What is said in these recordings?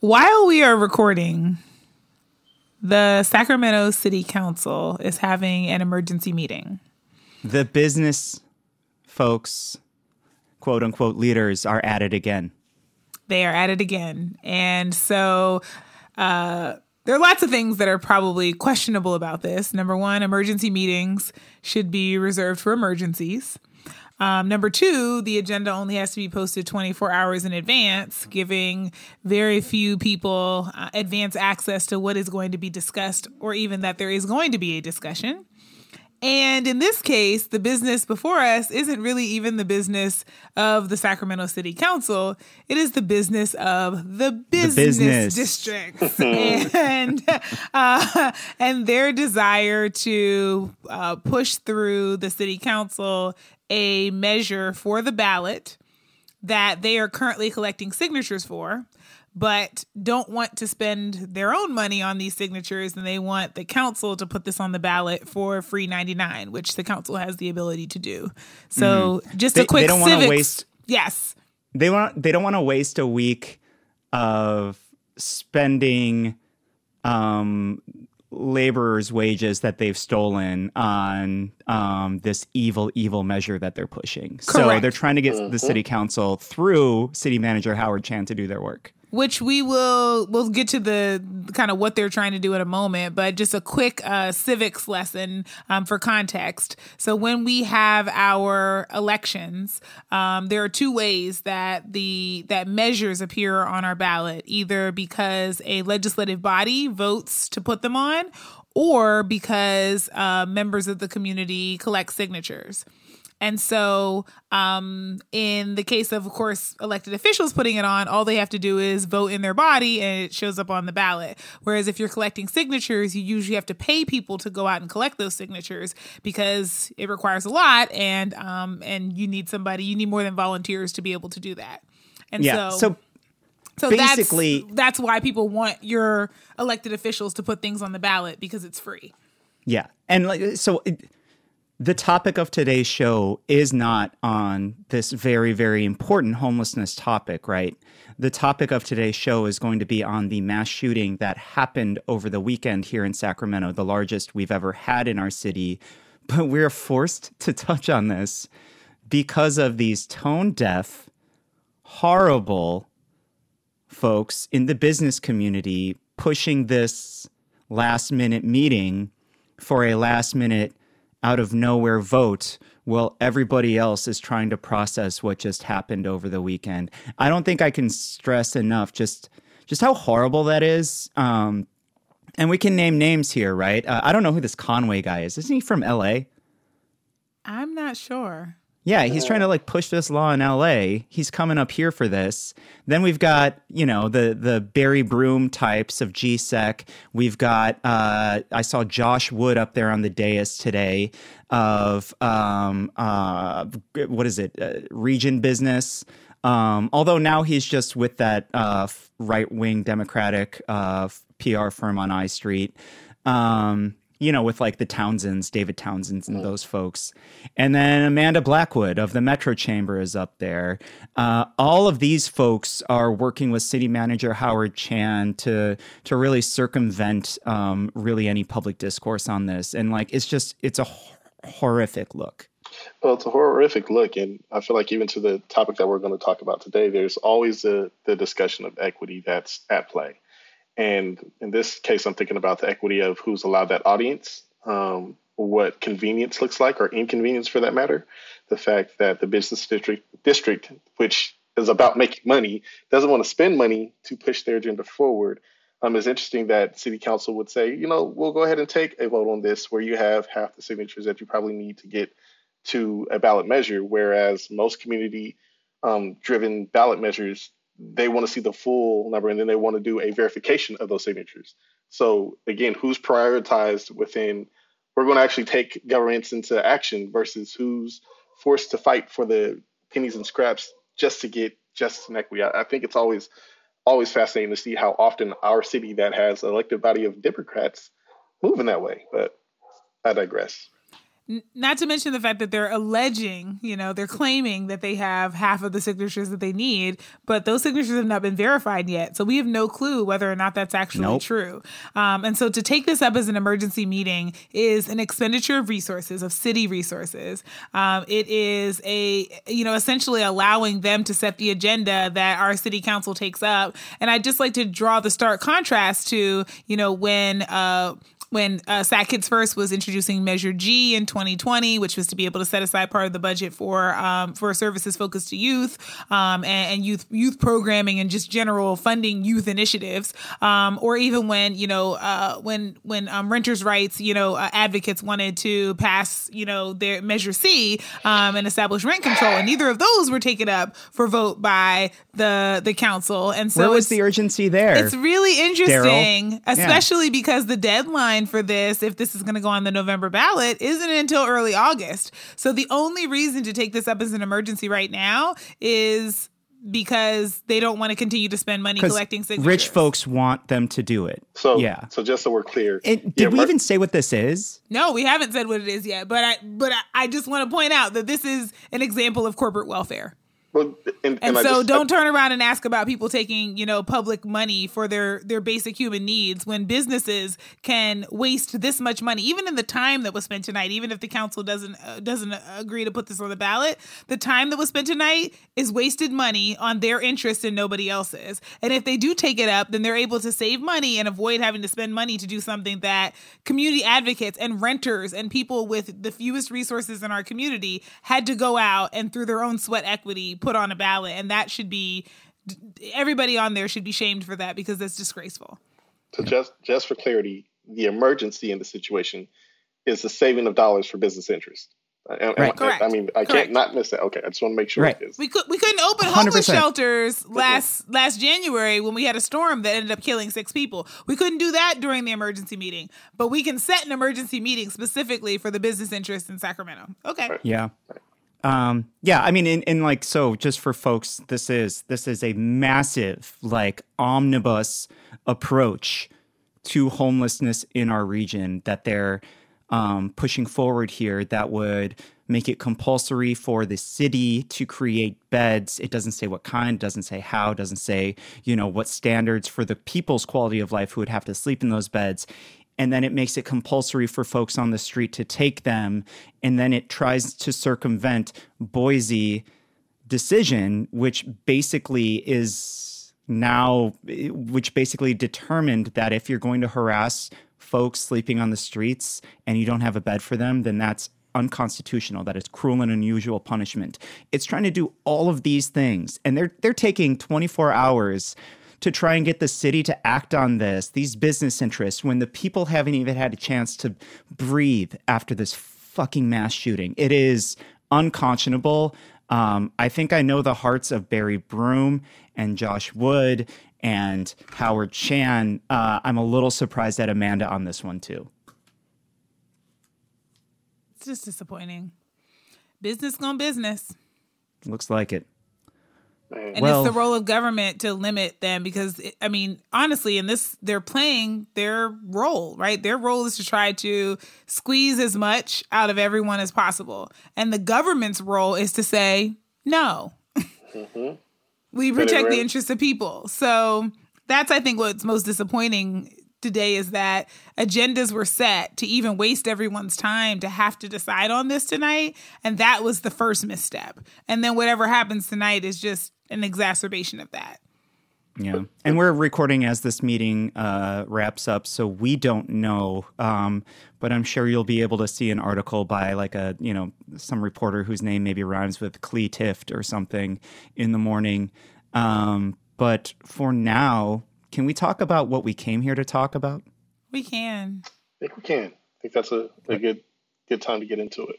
While we are recording, the Sacramento City Council is having an emergency meeting. The business folks, quote unquote, leaders are at it again. They are at it again. And so uh, there are lots of things that are probably questionable about this. Number one, emergency meetings should be reserved for emergencies. Um, number two, the agenda only has to be posted 24 hours in advance, giving very few people uh, advance access to what is going to be discussed or even that there is going to be a discussion. And in this case, the business before us isn't really even the business of the Sacramento City Council. It is the business of the business, the business. districts and uh, and their desire to uh, push through the city council a measure for the ballot that they are currently collecting signatures for, but don't want to spend their own money on these signatures and they want the council to put this on the ballot for free 99, which the council has the ability to do. So mm-hmm. just they, a quick they don't want to waste Yes. They want they don't want to waste a week of spending um laborers' wages that they've stolen on um, this evil, evil measure that they're pushing. Correct. So they're trying to get mm-hmm. the city council through city manager Howard Chan to do their work which we will we'll get to the kind of what they're trying to do in a moment but just a quick uh, civics lesson um, for context. So when we have our elections um, there are two ways that the that measures appear on our ballot either because a legislative body votes to put them on or because uh, members of the community collect signatures and so, um, in the case of, of course, elected officials putting it on, all they have to do is vote in their body and it shows up on the ballot. Whereas if you're collecting signatures, you usually have to pay people to go out and collect those signatures because it requires a lot and um, and you need somebody, you need more than volunteers to be able to do that. And yeah, so, so so basically that's, that's why people want your elected officials to put things on the ballot because it's free. Yeah. And like so it, the topic of today's show is not on this very, very important homelessness topic, right? The topic of today's show is going to be on the mass shooting that happened over the weekend here in Sacramento, the largest we've ever had in our city. But we're forced to touch on this because of these tone deaf, horrible folks in the business community pushing this last minute meeting for a last minute out of nowhere vote while everybody else is trying to process what just happened over the weekend. I don't think I can stress enough just just how horrible that is. Um, and we can name names here, right? Uh, I don't know who this Conway guy is. Isn't he from L.A.? I'm not sure. Yeah, he's trying to like push this law in LA. He's coming up here for this. Then we've got, you know, the the Barry Broome types of GSEC. We've got uh I saw Josh Wood up there on the dais today of um uh what is it? Uh, region business. Um although now he's just with that uh right-wing democratic uh PR firm on I Street. Um you know, with like the Townsends, David Townsends, and those folks. And then Amanda Blackwood of the Metro Chamber is up there. Uh, all of these folks are working with City Manager Howard Chan to to really circumvent um, really any public discourse on this. And like, it's just it's a horrific look. Well, it's a horrific look, and I feel like even to the topic that we're going to talk about today, there's always the the discussion of equity that's at play. And in this case, I'm thinking about the equity of who's allowed that audience, um, what convenience looks like, or inconvenience for that matter. The fact that the business district, district, which is about making money, doesn't want to spend money to push their agenda forward. Um, it's interesting that city council would say, you know, we'll go ahead and take a vote on this where you have half the signatures that you probably need to get to a ballot measure, whereas most community um, driven ballot measures they want to see the full number and then they want to do a verification of those signatures. So again, who's prioritized within we're going to actually take governments into action versus who's forced to fight for the pennies and scraps just to get justice and equity. I, I think it's always always fascinating to see how often our city that has an elected body of Democrats move in that way. But I digress. Not to mention the fact that they're alleging, you know, they're claiming that they have half of the signatures that they need, but those signatures have not been verified yet. So we have no clue whether or not that's actually Nope. true. Um, and so to take this up as an emergency meeting is an expenditure of resources, of city resources. Um, it is a, you know, essentially allowing them to set the agenda that our city council takes up. And I'd just like to draw the stark contrast to, you know, when, uh, when uh, Kids First was introducing Measure G in 2020, which was to be able to set aside part of the budget for um, for services focused to youth um, and, and youth youth programming and just general funding youth initiatives, um, or even when you know uh, when when um, renters' rights you know uh, advocates wanted to pass you know their Measure C um, and establish rent control, and neither of those were taken up for vote by the the council. And so Where was the urgency there? it's really interesting, Yeah. especially because the deadline for this, if this is going to go on the November ballot, isn't until early August. So the only reason to take this up as an emergency right now is because they don't want to continue to spend money collecting signatures. rich folks want them to do it. So yeah. So just so we're clear, And yeah, did we mer- even say what this is? No, we haven't said what it is yet, but I but I, I just want to point out that this is an example of corporate welfare. Well, and, And, I so just- don't turn around and ask about people taking, you know, public money for their their basic human needs when businesses can waste this much money even in the time that was spent tonight, even if the council doesn't uh, doesn't agree to put this on the ballot, the time that was spent tonight is wasted money on their interest and nobody else's. And if they do take it up, then they're able to save money and avoid having to spend money to do something that community advocates and renters and people with the fewest resources in our community had to go out and through their own sweat equity put on a ballot and that should be everybody on there should be shamed for that because that's disgraceful. So just just for clarity, the emergency in the situation is the saving of dollars for business interest. And- and- Right. Correct. I mean, I Correct. can't not miss that. Okay, I just want to make sure Right. it is. We could we couldn't open homeless 100%. shelters last last January when we had a storm that ended up killing six people. We couldn't do that during the emergency meeting, but we can set an emergency meeting specifically for the business interest in Sacramento. Okay. Yeah. Um, yeah, I mean, in, in like, so just for folks, this is, this is a massive, like, omnibus approach to homelessness in our region that they're um, pushing forward here that would make it compulsory for the city to create beds. It doesn't say what kind, doesn't say how, doesn't say, you know, what standards for the people's quality of life who would have to sleep in those beds and then it makes it compulsory for folks on the street to take them. And then it tries to circumvent Boise decision which basically is now which basically determined that if you're going to harass folks sleeping on the streets and you don't have a bed for them then that's unconstitutional that is cruel and unusual punishment. It's trying to do all of these things and they're they're taking 24 hours to try and get the city to act on this, these business interests, when the people haven't even had a chance to breathe after this fucking mass shooting. It is unconscionable. Um, I think I know the hearts of Barry Broome and Josh Wood and Howard Chan. Uh, I'm a little surprised at Amanda on this one too. It's just disappointing. Business gone business. Looks like it. And Well- it's the role of government to limit them because it- I mean, honestly, in this they're playing their role, right? Their role is to try to squeeze as much out of everyone as possible. And the government's role is to say, "No." Mm-hmm. we protect the interests of people. So that's I think what's most disappointing today is that agendas were set to even waste everyone's time to have to decide on this tonight and that was the first misstep. And then whatever happens tonight is just an exacerbation of that. Yeah. And we're recording as this meeting uh, wraps up, so we don't know. Um, but I'm sure you'll be able to see an article by like a, you know, some reporter whose name maybe rhymes with Clee Tift or something in the morning. Um, but for now, can we talk about what we came here to talk about? We can. I think we can. I think that's a, a good good time to get into it.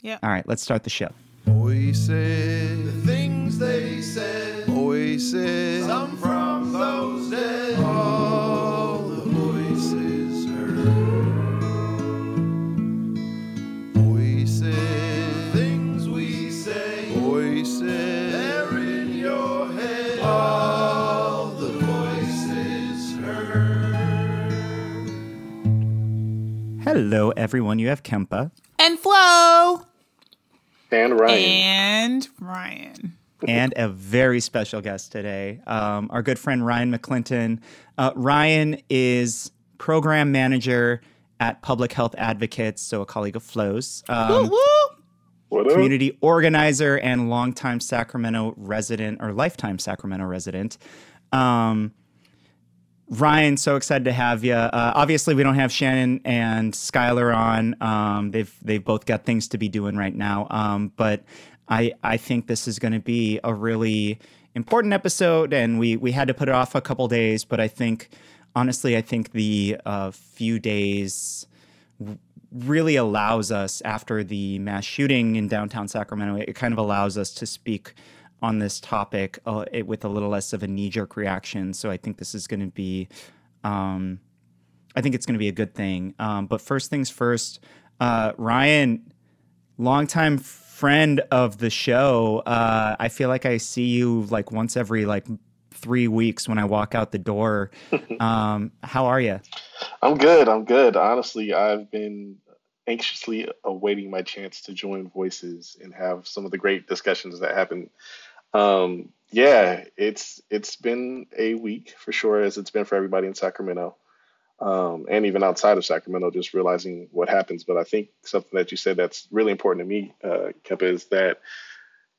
Yeah. All right, let's start the show. Voices, the things they said. Voices, some from those dead. All the voices heard. Voices, things we say. Voices, they're in your head. All the voices heard. Hello, everyone. You have Kempa. And Flo. And Ryan. And Ryan. And a very special guest today, um, our good friend Ryan McClinton. Uh, Ryan is program manager at Public Health Advocates, so a colleague of Flo's. Um, Woo! what up? community organizer and longtime Sacramento resident or lifetime Sacramento resident. Um, Ryan, so excited to have you. Uh, obviously, we don't have Shannon and Skylar on. Um, they've they've both got things to be doing right now. Um, but I I think this is going to be a really important episode, and we we had to put it off a couple days. But I think honestly, I think the uh, few days really allows us after the mass shooting in downtown Sacramento, it kind of allows us to speak on this topic uh, it, with a little less of a knee jerk reaction. So I think this is going to be, um, I think it's going to be a good thing. Um, but first things first, uh, Ryan, longtime friend of the show. Uh, I feel like I see you like once every like three weeks when I walk out the door. um, how are you? I'm good. I'm good. Honestly, I've been anxiously awaiting my chance to join Voices and have some of the great discussions that happen. Um, yeah, it's it's been a week for sure, as it's been for everybody in Sacramento, um, and even outside of Sacramento, just realizing what happens. But I think something that you said that's really important to me, uh, Kemp, is that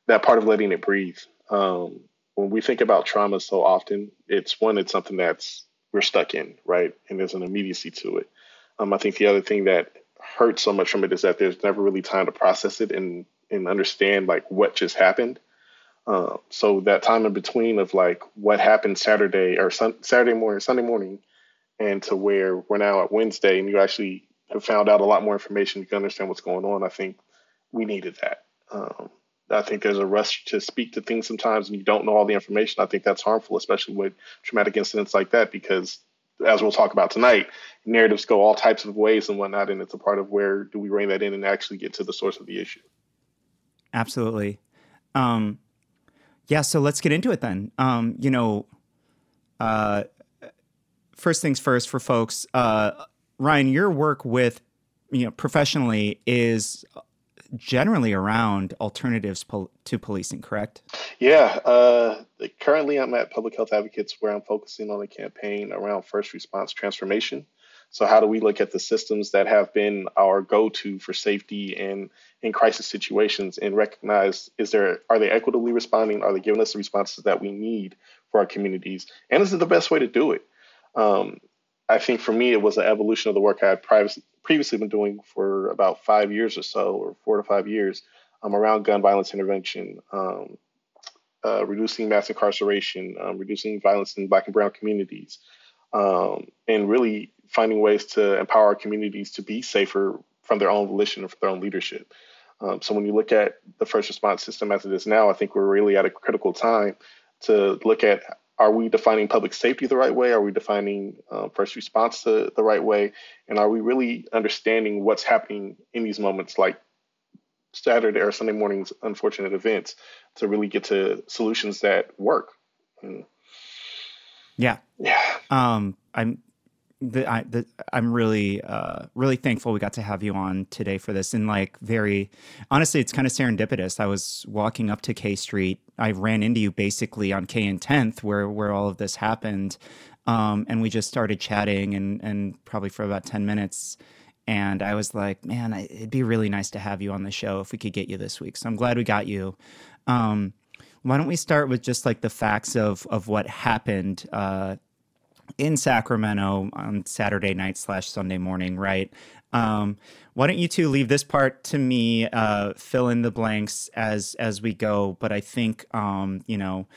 that part of letting it breathe. Um, when we think about trauma so often, it's one, it's something that's we're stuck in, right? And there's an immediacy to it. Um, I think the other thing that hurts so much from it is that there's never really time to process it and and understand like what just happened. Uh, so that time in between of like what happened Saturday or sun, Saturday morning, Sunday morning, and to where we're now at Wednesday, and you actually have found out a lot more information. You can understand what's going on. I think we needed that. Um, I think there's a rush to speak to things sometimes, and you don't know all the information. I think that's harmful, especially with traumatic incidents like that, because as we'll talk about tonight, narratives go all types of ways and whatnot, and it's a part of where do we rein that in and actually get to the source of the issue. Absolutely. Um, yeah, so let's get into it then. Um, you know, uh, first things first for folks. Uh, Ryan, your work with, you know, professionally is generally around alternatives pol- to policing, correct? Yeah. Uh, currently, I'm at Public Health Advocates, where I'm focusing on a campaign around first response transformation. So, how do we look at the systems that have been our go-to for safety and in crisis situations, and recognize is there are they equitably responding? Are they giving us the responses that we need for our communities? And is it the best way to do it? Um, I think for me, it was an evolution of the work I had previously been doing for about five years or so, or four to five years, um, around gun violence intervention, um, uh, reducing mass incarceration, um, reducing violence in Black and Brown communities, um, and really finding ways to empower our communities to be safer from their own volition and for their own leadership. Um, so when you look at the first response system as it is now, I think we're really at a critical time to look at are we defining public safety the right way? Are we defining uh, first response to the right way? And are we really understanding what's happening in these moments, like Saturday or Sunday morning's unfortunate events, to really get to solutions that work? And Yeah. yeah, Um, I'm the, I, the, I'm really, uh, really thankful we got to have you on today for this. And like, very honestly, it's kind of serendipitous. I was walking up to K Street. I ran into you basically on K and 10th, where where all of this happened, um, and we just started chatting, and and probably for about 10 minutes. And I was like, man, I, it'd be really nice to have you on the show if we could get you this week. So I'm glad we got you. Um, why don't we start with just like the facts of of what happened uh, in Sacramento on Saturday night slash Sunday morning, right? Um, why don't you two leave this part to me, uh, fill in the blanks as as we go. But I think um, you know,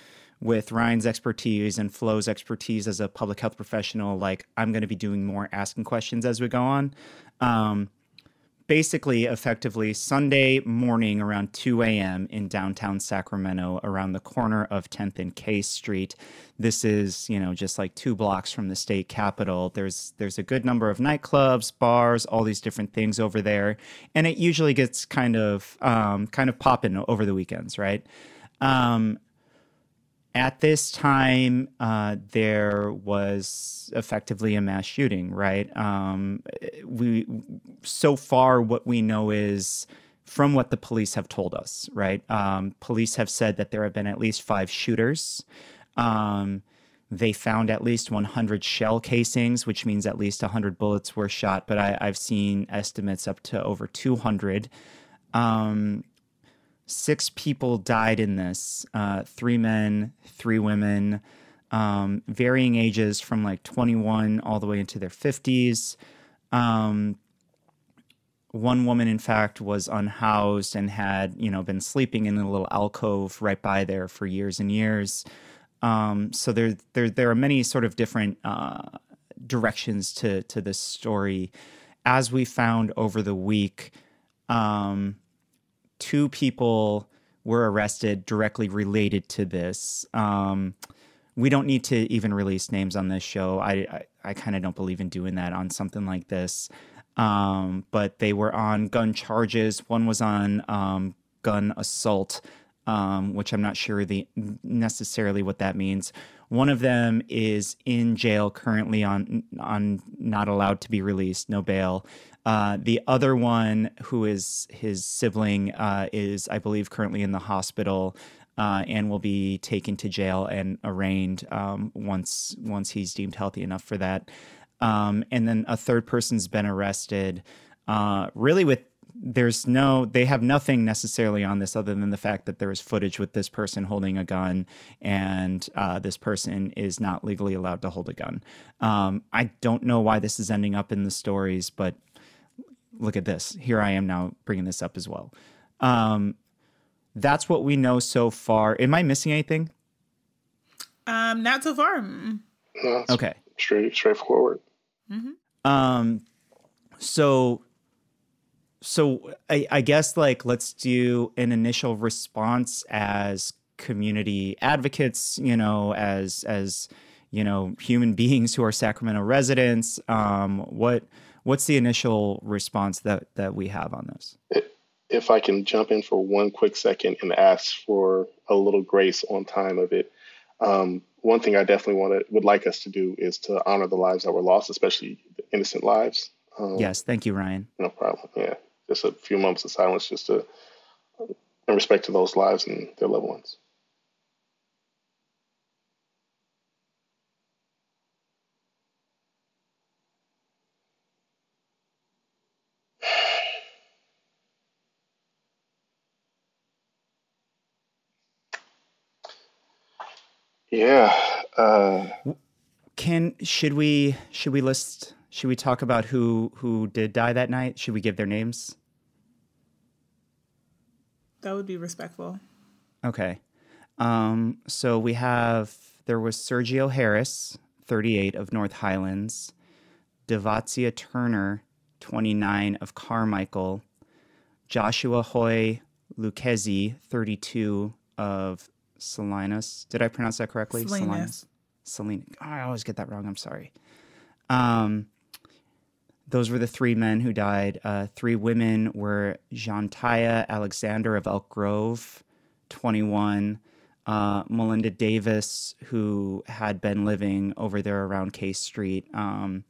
with Ryan's expertise and Flo's expertise as a public health professional, like I'm going to be doing more asking questions as we go on. Um, basically effectively Sunday morning around 2 a.m. in downtown Sacramento, around the corner of 10th and K Street. This is, you know, just like two blocks from the state capitol. There's there's a good number of nightclubs, bars, all these different things over there, and it usually gets kind of um, kind of popping over the weekends, right? Um, at this time, uh, there was effectively a mass shooting, right? Um, we so far what we know is from what the police have told us, right? Um, police have said that there have been at least five shooters. Um, they found at least 100 shell casings, which means at least 100 bullets were shot, but I, have seen estimates up to over 200. Um, six people died in this uh, three men, three women, um, varying ages from like 21 all the way into their 50s. Um, one woman, in fact, was unhoused and had, you know, been sleeping in a little alcove right by there for years and years. Um, so there, there, there are many sort of different uh, directions to to this story. As we found over the week, um, two people were arrested directly related to this. Um, we don't need to even release names on this show. I I, I kind of don't believe in doing that on something like this. Um, but they were on gun charges. One was on um, gun assault, um, which I'm not sure the necessarily what that means. One of them is in jail currently on on not allowed to be released, no bail. Uh, the other one, who is his sibling, uh, is I believe currently in the hospital. Uh, and will be taken to jail and arraigned um, once once he's deemed healthy enough for that. Um, and then a third person's been arrested. Uh, really, with there's no they have nothing necessarily on this other than the fact that there is footage with this person holding a gun and uh, this person is not legally allowed to hold a gun um, i don't know why this is ending up in the stories but look at this. Here i am now bringing this up as well. Um, that's what we know so far. Am i missing anything? Um not so far. No, okay. straight straightforward. Mm-hmm. Um, so, so I, I guess like let's do an initial response as community advocates. You know, as as you know, human beings who are Sacramento residents. Um, what what's the initial response that that we have on this? If I can jump in for one quick second and ask for a little grace on time of it. Um, one thing I definitely want to would like us to do is to honor the lives that were lost, especially the innocent lives. Um, yes, thank you, Ryan. No problem. Yeah, just a few moments of silence, just to in respect to those lives and their loved ones. Yeah. Uh, Can should we should we list should we talk about who who did die that night? Should we give their names? That would be respectful. Okay. Um, so we have there was Sergio Harris, 38 of North Highlands, De'vazia Turner, 29 of Carmichael, Joshua Hoy Lucchesi, 32 of Salinas. Did I pronounce that correctly? Salinas. Salinas. Oh, I always get that wrong. I'm sorry. Um, those were the three men who died. Uh, three women were Johntaya Alexander of Elk Grove, 21. Uh, Melinda Davis, who had been living over there around K Street um,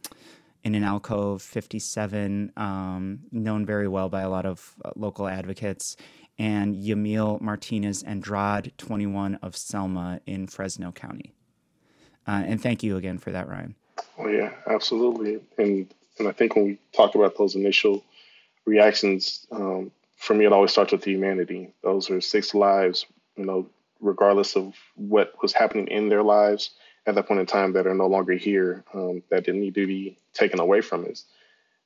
in an alcove, 57, um, known very well by a lot of uh, local advocates and Yamil Martinez Andrade, 21 of Selma in Fresno County. Uh, and thank you again for that, Ryan. Oh yeah, absolutely. And and I think when we talk about those initial reactions, um, for me, it always starts with the humanity. Those are six lives, you know, regardless of what was happening in their lives at that point in time that are no longer here, um, that didn't need to be taken away from us.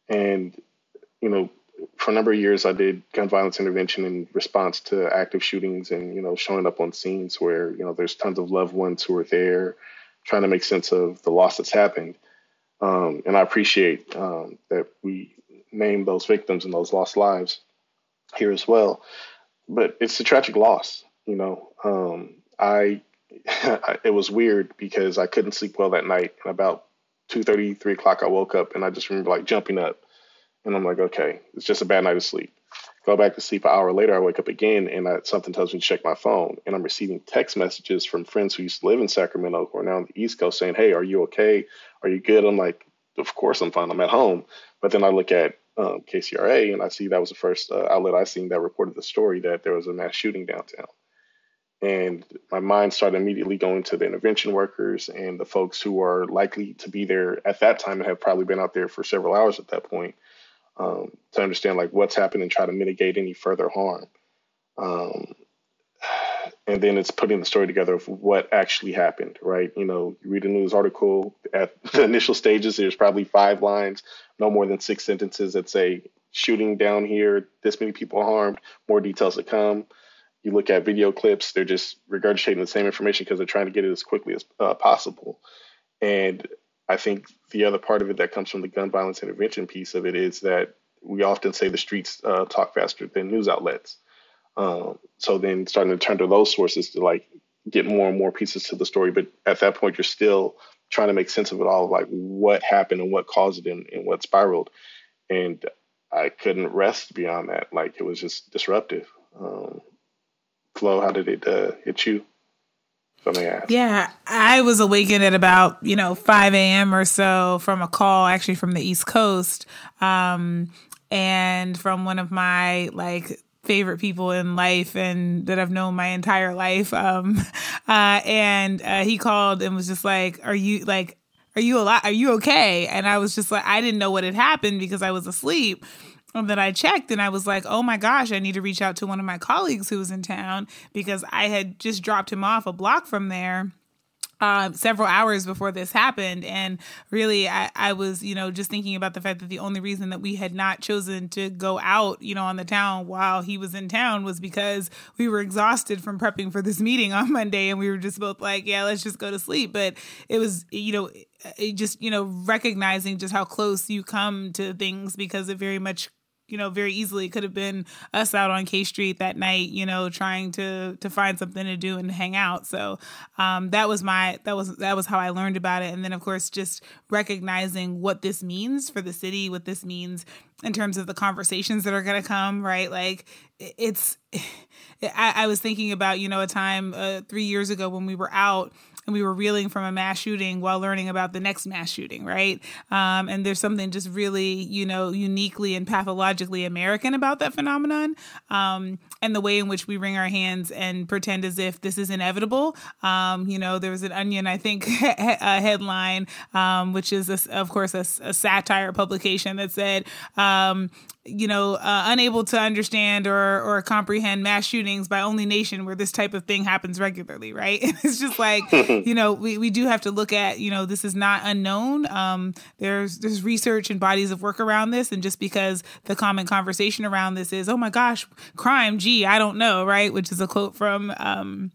And, you know, for a number of years, I did gun violence intervention in response to active shootings and, you know, showing up on scenes where, you know, there's tons of loved ones who are there trying to make sense of the loss that's happened. Um, and I appreciate um, that we name those victims and those lost lives here as well. But it's a tragic loss, you know. Um, I it was weird because I couldn't sleep well that night. And about two thirty, three o'clock, I woke up and I just remember like jumping up and I'm like, okay, it's just a bad night of sleep. Go back to sleep an hour later, I wake up again and I, something tells me to check my phone. And I'm receiving text messages from friends who used to live in Sacramento are now on the East Coast saying, hey, are you okay? Are you good? I'm like, of course I'm fine. I'm at home. But then I look at um, KCRA, and I see that was the first uh, outlet I seen that reported the story that there was a mass shooting downtown. And my mind started immediately going to the intervention workers and the folks who are likely to be there at that time and have probably been out there for several hours at that point um, to understand like what's happened and try to mitigate any further harm. Um, and then it's putting the story together of what actually happened, right? You know, you read a news article at the initial stages, there's probably five lines, no more than six sentences that say shooting down here, this many people harmed, more details to come. You look at video clips, they're just regurgitating the same information because they're trying to get it as quickly as uh, possible. And I think the other part of it that comes from the gun violence intervention piece of it is that we often say the streets uh, talk faster than news outlets. Um, so then starting to turn to those sources to like get more and more pieces to the story. But at that point, you're still trying to make sense of it all, like what happened and what caused it and, and what spiraled. And I couldn't rest beyond that. Like it was just disruptive. Um, Flo, how did it uh, hit you? Yeah, I was awakened at about you know 5 a.m. or so from a call actually from the East Coast, um, and from one of my like favorite people in life and that I've known my entire life. Um, uh, and uh, he called and was just like, "Are you like?" Are you alive? Are you okay? And I was just like, I didn't know what had happened because I was asleep. Then I checked and I was like, oh my gosh, I need to reach out to one of my colleagues who was in town because I had just dropped him off a block from there. Uh, several hours before this happened. And really, I, I was, you know, just thinking about the fact that the only reason that we had not chosen to go out, you know, on the town while he was in town was because we were exhausted from prepping for this meeting on Monday. And we were just both like, yeah, let's just go to sleep. But it was, you know, it just, you know, recognizing just how close you come to things because it very much you know, very easily could have been us out on K Street that night, you know, trying to to find something to do and hang out. So um, that was my that was that was how I learned about it, and then of course just recognizing what this means for the city, what this means in terms of the conversations that are going to come, right? Like it's, I, I, was thinking about you know a time uh, three years ago when we were out and we were reeling from a mass shooting while learning about the next mass shooting, right? Um, and there's something just really, you know, uniquely and pathologically American about that phenomenon um, and the way in which we wring our hands and pretend as if this is inevitable. Um, you know, there was an Onion, I think, a headline, um, which is, a, of course, a, a, satire publication that said, um, you know, uh, unable to understand or or comprehend mass shootings by only nation where this type of thing happens regularly, right? it's just like, you know, we, we do have to look at, you know, this is not unknown. Um, there's there's research and bodies of work around this, and just because the common conversation around this is, oh my gosh, crime, gee, I don't know, right? Which is a quote from um,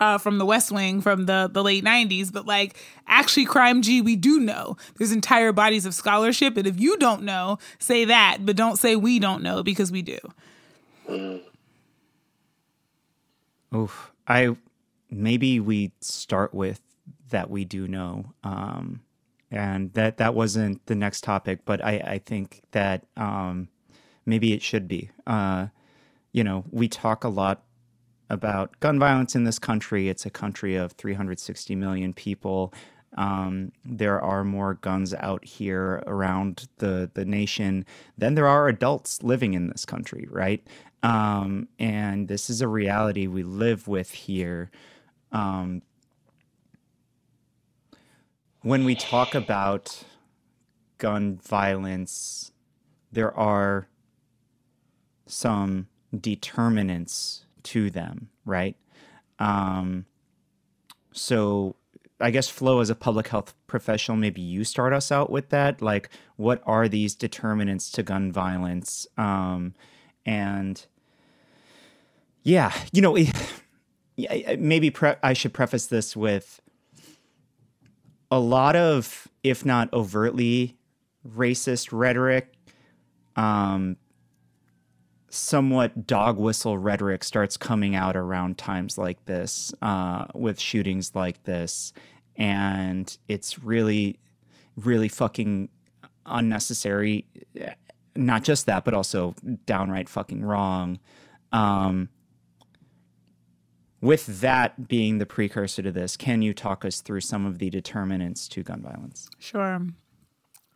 uh, from the West Wing from the the late '90s, but like actually, crime G, we do know. There's entire bodies of scholarship, and if you don't know, say that, but don't say we don't know because we do. Oof, I maybe we start with that we do know, um, and that that wasn't the next topic, but I I think that um, maybe it should be. Uh, you know, we talk a lot about gun violence in this country. It's a country of 360 million people. Um, there are more guns out here around the the nation than there are adults living in this country, right? Um, and this is a reality we live with here. Um, when we talk about gun violence, there are some determinants to them, right? Um, so I guess Flo, as a public health professional, maybe you start us out with that. Like, what are these determinants to gun violence? Um, and yeah, you know, maybe pre- I should preface this with a lot of, if not overtly racist rhetoric, um, somewhat dog whistle rhetoric starts coming out around times like this, uh, with shootings like this, and it's really, really fucking unnecessary. Not just that, but also downright fucking wrong. Um, with that being the precursor to this, can you talk us through some of the determinants to gun violence? Sure.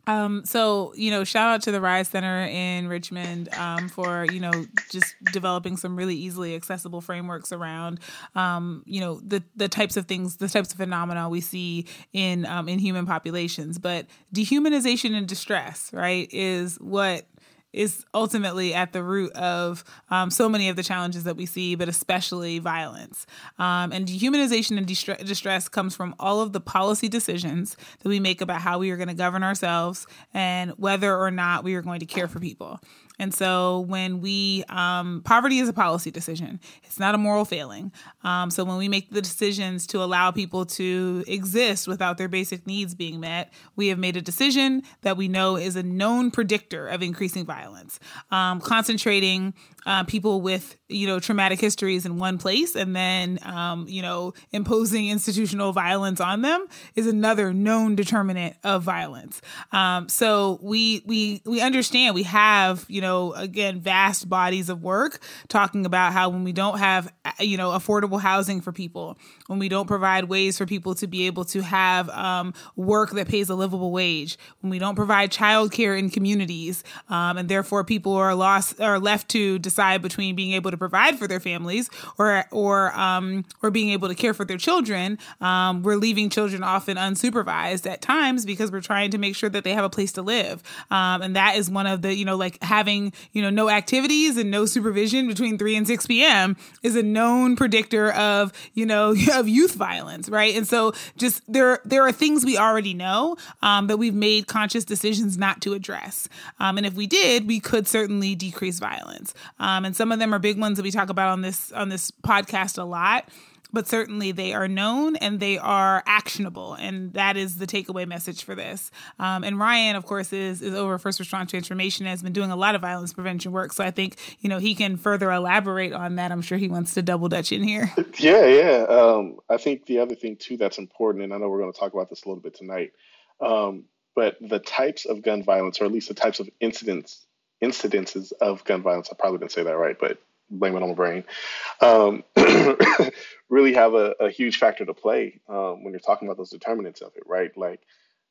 Um, so you know, shout out to the RYSE Center in Richmond um, for you know just developing some really easily accessible frameworks around um, you know the the types of things, the types of phenomena we see in um, in human populations. But dehumanization and distress, right, is what is ultimately at the root of um, so many of the challenges that we see, but especially violence. Um, and dehumanization and distre- distress comes from all of the policy decisions that we make about how we are going to govern ourselves and whether or not we are going to care for people. And so when we, um, poverty is a policy decision, it's not a moral failing. Um, so when we make the decisions to allow people to exist without their basic needs being met, we have made a decision that we know is a known predictor of increasing violence. Um, concentrating uh, people with you know traumatic histories in one place and then um, you know imposing institutional violence on them is another known determinant of violence. Um, so we we we understand we have you know again vast bodies of work talking about how when we don't have you know affordable housing for people when we don't provide ways for people to be able to have um, work that pays a livable wage when we don't provide childcare in communities um, and therefore people are lost are left to decide between being able to provide for their families or or um, or being able to care for their children. Um, we're leaving children often unsupervised at times because we're trying to make sure that they have a place to live, um, and that is one of the you know like having you know no activities and no supervision between three and six p.m. is a known predictor of you know of youth violence, right? And so just there there are things we already know um, that we've made conscious decisions not to address, um, and if we did, we could certainly decrease violence. Um, and some of them are big ones that we talk about on this on this podcast a lot but certainly they are known and they are actionable. And that is the takeaway message for this. Um, and ryan of course is is over first response transformation has been doing a lot of violence prevention work. So i think you know he can further elaborate on that. I'm sure he wants to double dutch in here. Yeah yeah. Um, i think the other thing too that's important and i know we're going to talk about this a little bit tonight um, but the types of gun violence or at least the types of incidents incidences of gun violence. I probably didn't say that right, but blame it on my brain. Um, really have a, a, huge factor to play um, when you're talking about those determinants of it, right? Like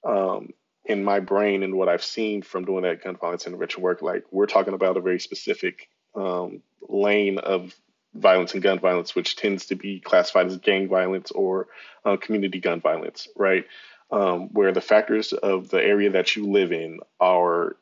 um, in my brain and what I've seen from doing that gun violence and intervention work, like we're talking about a very specific um, lane of violence and gun violence, which tends to be classified as gang violence or uh, community gun violence, right? Um, where the factors of the area that you live in are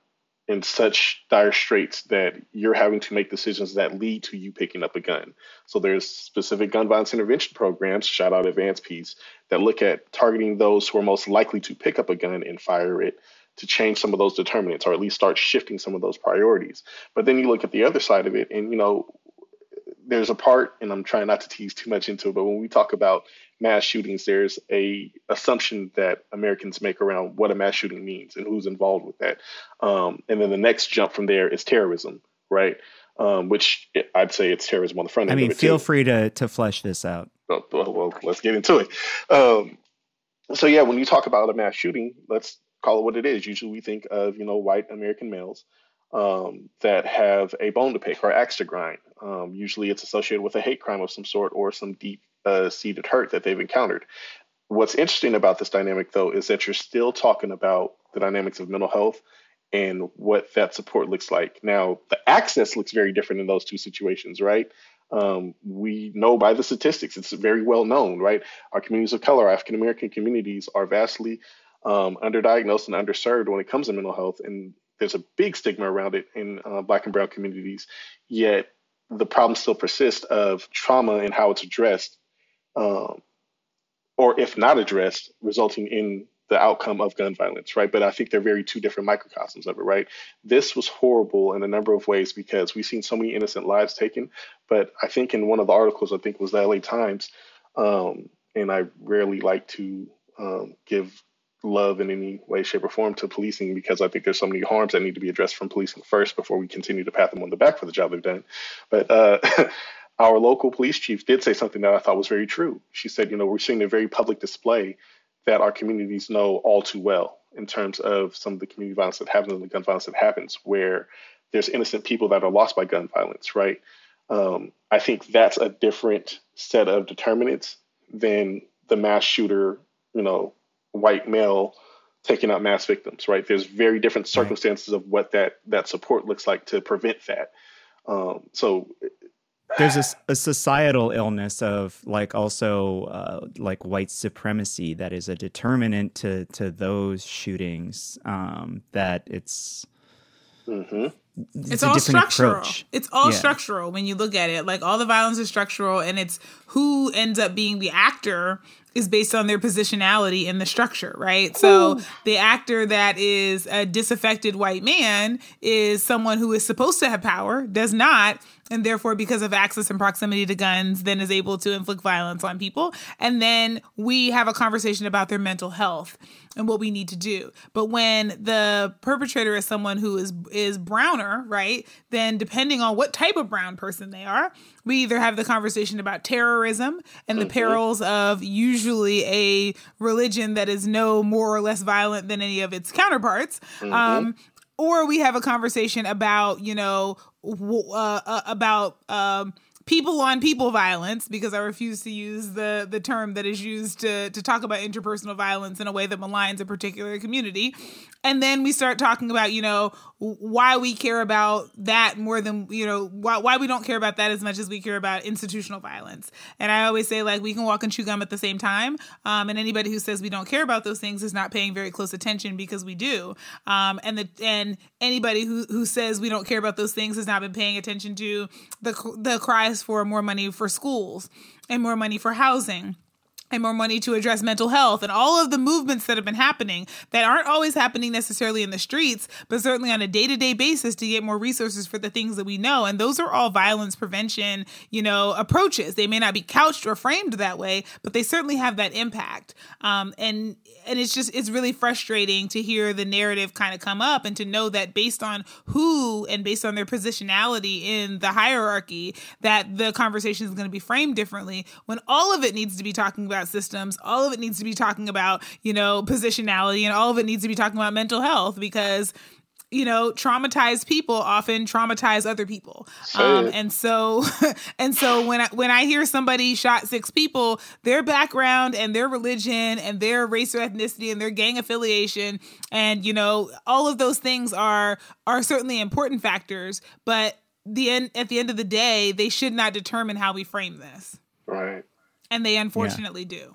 in such dire straits that you're having to make decisions that lead to you picking up a gun. So there's specific gun violence intervention programs, shout out Advance Peace, that look at targeting those who are most likely to pick up a gun and fire it to change some of those determinants or at least start shifting some of those priorities. But then you look at the other side of it and you know there's a part and I'm trying not to tease too much into it, but when we talk about mass shootings, there's a assumption that Americans make around what a mass shooting means and who's involved with that. Um, and then the next jump from there is terrorism, right? Um, which I'd say it's terrorism on the front end. I mean, feel too. free to to flesh this out. Well, well, well let's get into it. Um, so yeah, when you talk about a mass shooting, let's call it what it is. Usually, we think of you know white American males um, that have a bone to pick or axe to grind. Um, usually, it's associated with a hate crime of some sort or some deep uh, seated hurt that they've encountered. What's interesting about this dynamic, though, is that you're still talking about the dynamics of mental health and what that support looks like. Now, the access looks very different in those two situations, right? Um, we know by the statistics, it's very well known, right? Our communities of color, African American communities, are vastly um, underdiagnosed and underserved when it comes to mental health. And there's a big stigma around it in uh, Black and Brown communities. Yet the problem still persists of trauma and how it's addressed um, or if not addressed, resulting in the outcome of gun violence, right? But I think they're very two different microcosms of it, right? This was horrible in a number of ways because we've seen so many innocent lives taken. But I think in one of the articles, I think was the LA Times, um, and I rarely like to um, give love in any way, shape, or form to policing because I think there's so many harms that need to be addressed from policing first before we continue to pat them on the back for the job they've done. But uh, our local police chief did say something that I thought was very true. She said, you know, we're seeing a very public display that our communities know all too well in terms of some of the community violence that happens and the gun violence that happens, where there's innocent people that are lost by gun violence, right? Um, I think that's a different set of determinants than the mass shooter, you know, white male taking out mass victims, right? There's very different circumstances of what that that support looks like to prevent that. Um, so there's a, a, societal illness of like also uh, like white supremacy that is a determinant to to those shootings. Um, that it's. Mm-hmm. It's, it's all structural. Approach. It's all yeah. structural when you look at it. Like all the violence is structural, and it's who ends up being the actor is based on their positionality in the structure, right? So the actor that is a disaffected white man is someone who is supposed to have power, does not, and therefore because of access and proximity to guns then is able to inflict violence on people and then we have a conversation about their mental health and what we need to do but when the perpetrator is someone who is is browner right then depending on what type of brown person they are we either have the conversation about terrorism and the mm-hmm. perils of usually a religion that is no more or less violent than any of its counterparts mm-hmm. um, or we have a conversation about you know uh, uh, about um, people on people violence because I refuse to use the the term that is used to to talk about interpersonal violence in a way that maligns a particular community. And then we start talking about, you know, why we care about that more than, you know, why, why we don't care about that as much as we care about institutional violence. And I always say, like, we can walk and chew gum at the same time. Um, and anybody who says we don't care about those things is not paying very close attention because we do. Um, and the and anybody who, who says we don't care about those things has not been paying attention to the the cries for more money for schools and more money for housing and more money to address mental health and all of the movements that have been happening that aren't always happening necessarily in the streets, but certainly on a day to day basis to get more resources for the things that we know. And those are all violence prevention, you know, approaches. They may not be couched or framed that way, but they certainly have that impact. Um, and and it's just it's really frustrating to hear the narrative kind of come up and to know that based on who and based on their positionality in the hierarchy, that the conversation is going to be framed differently when all of it needs to be talking about systems. All of it needs to be talking about, you know, positionality and all of it needs to be talking about mental health because you know traumatized people often traumatize other people. Um, and so and so when I, when I hear somebody shot six people their background and their religion and their race or ethnicity and their gang affiliation and you know all of those things are are certainly important factors but the end at the end of the day they should not determine how we frame this. Right and they unfortunately yeah. do.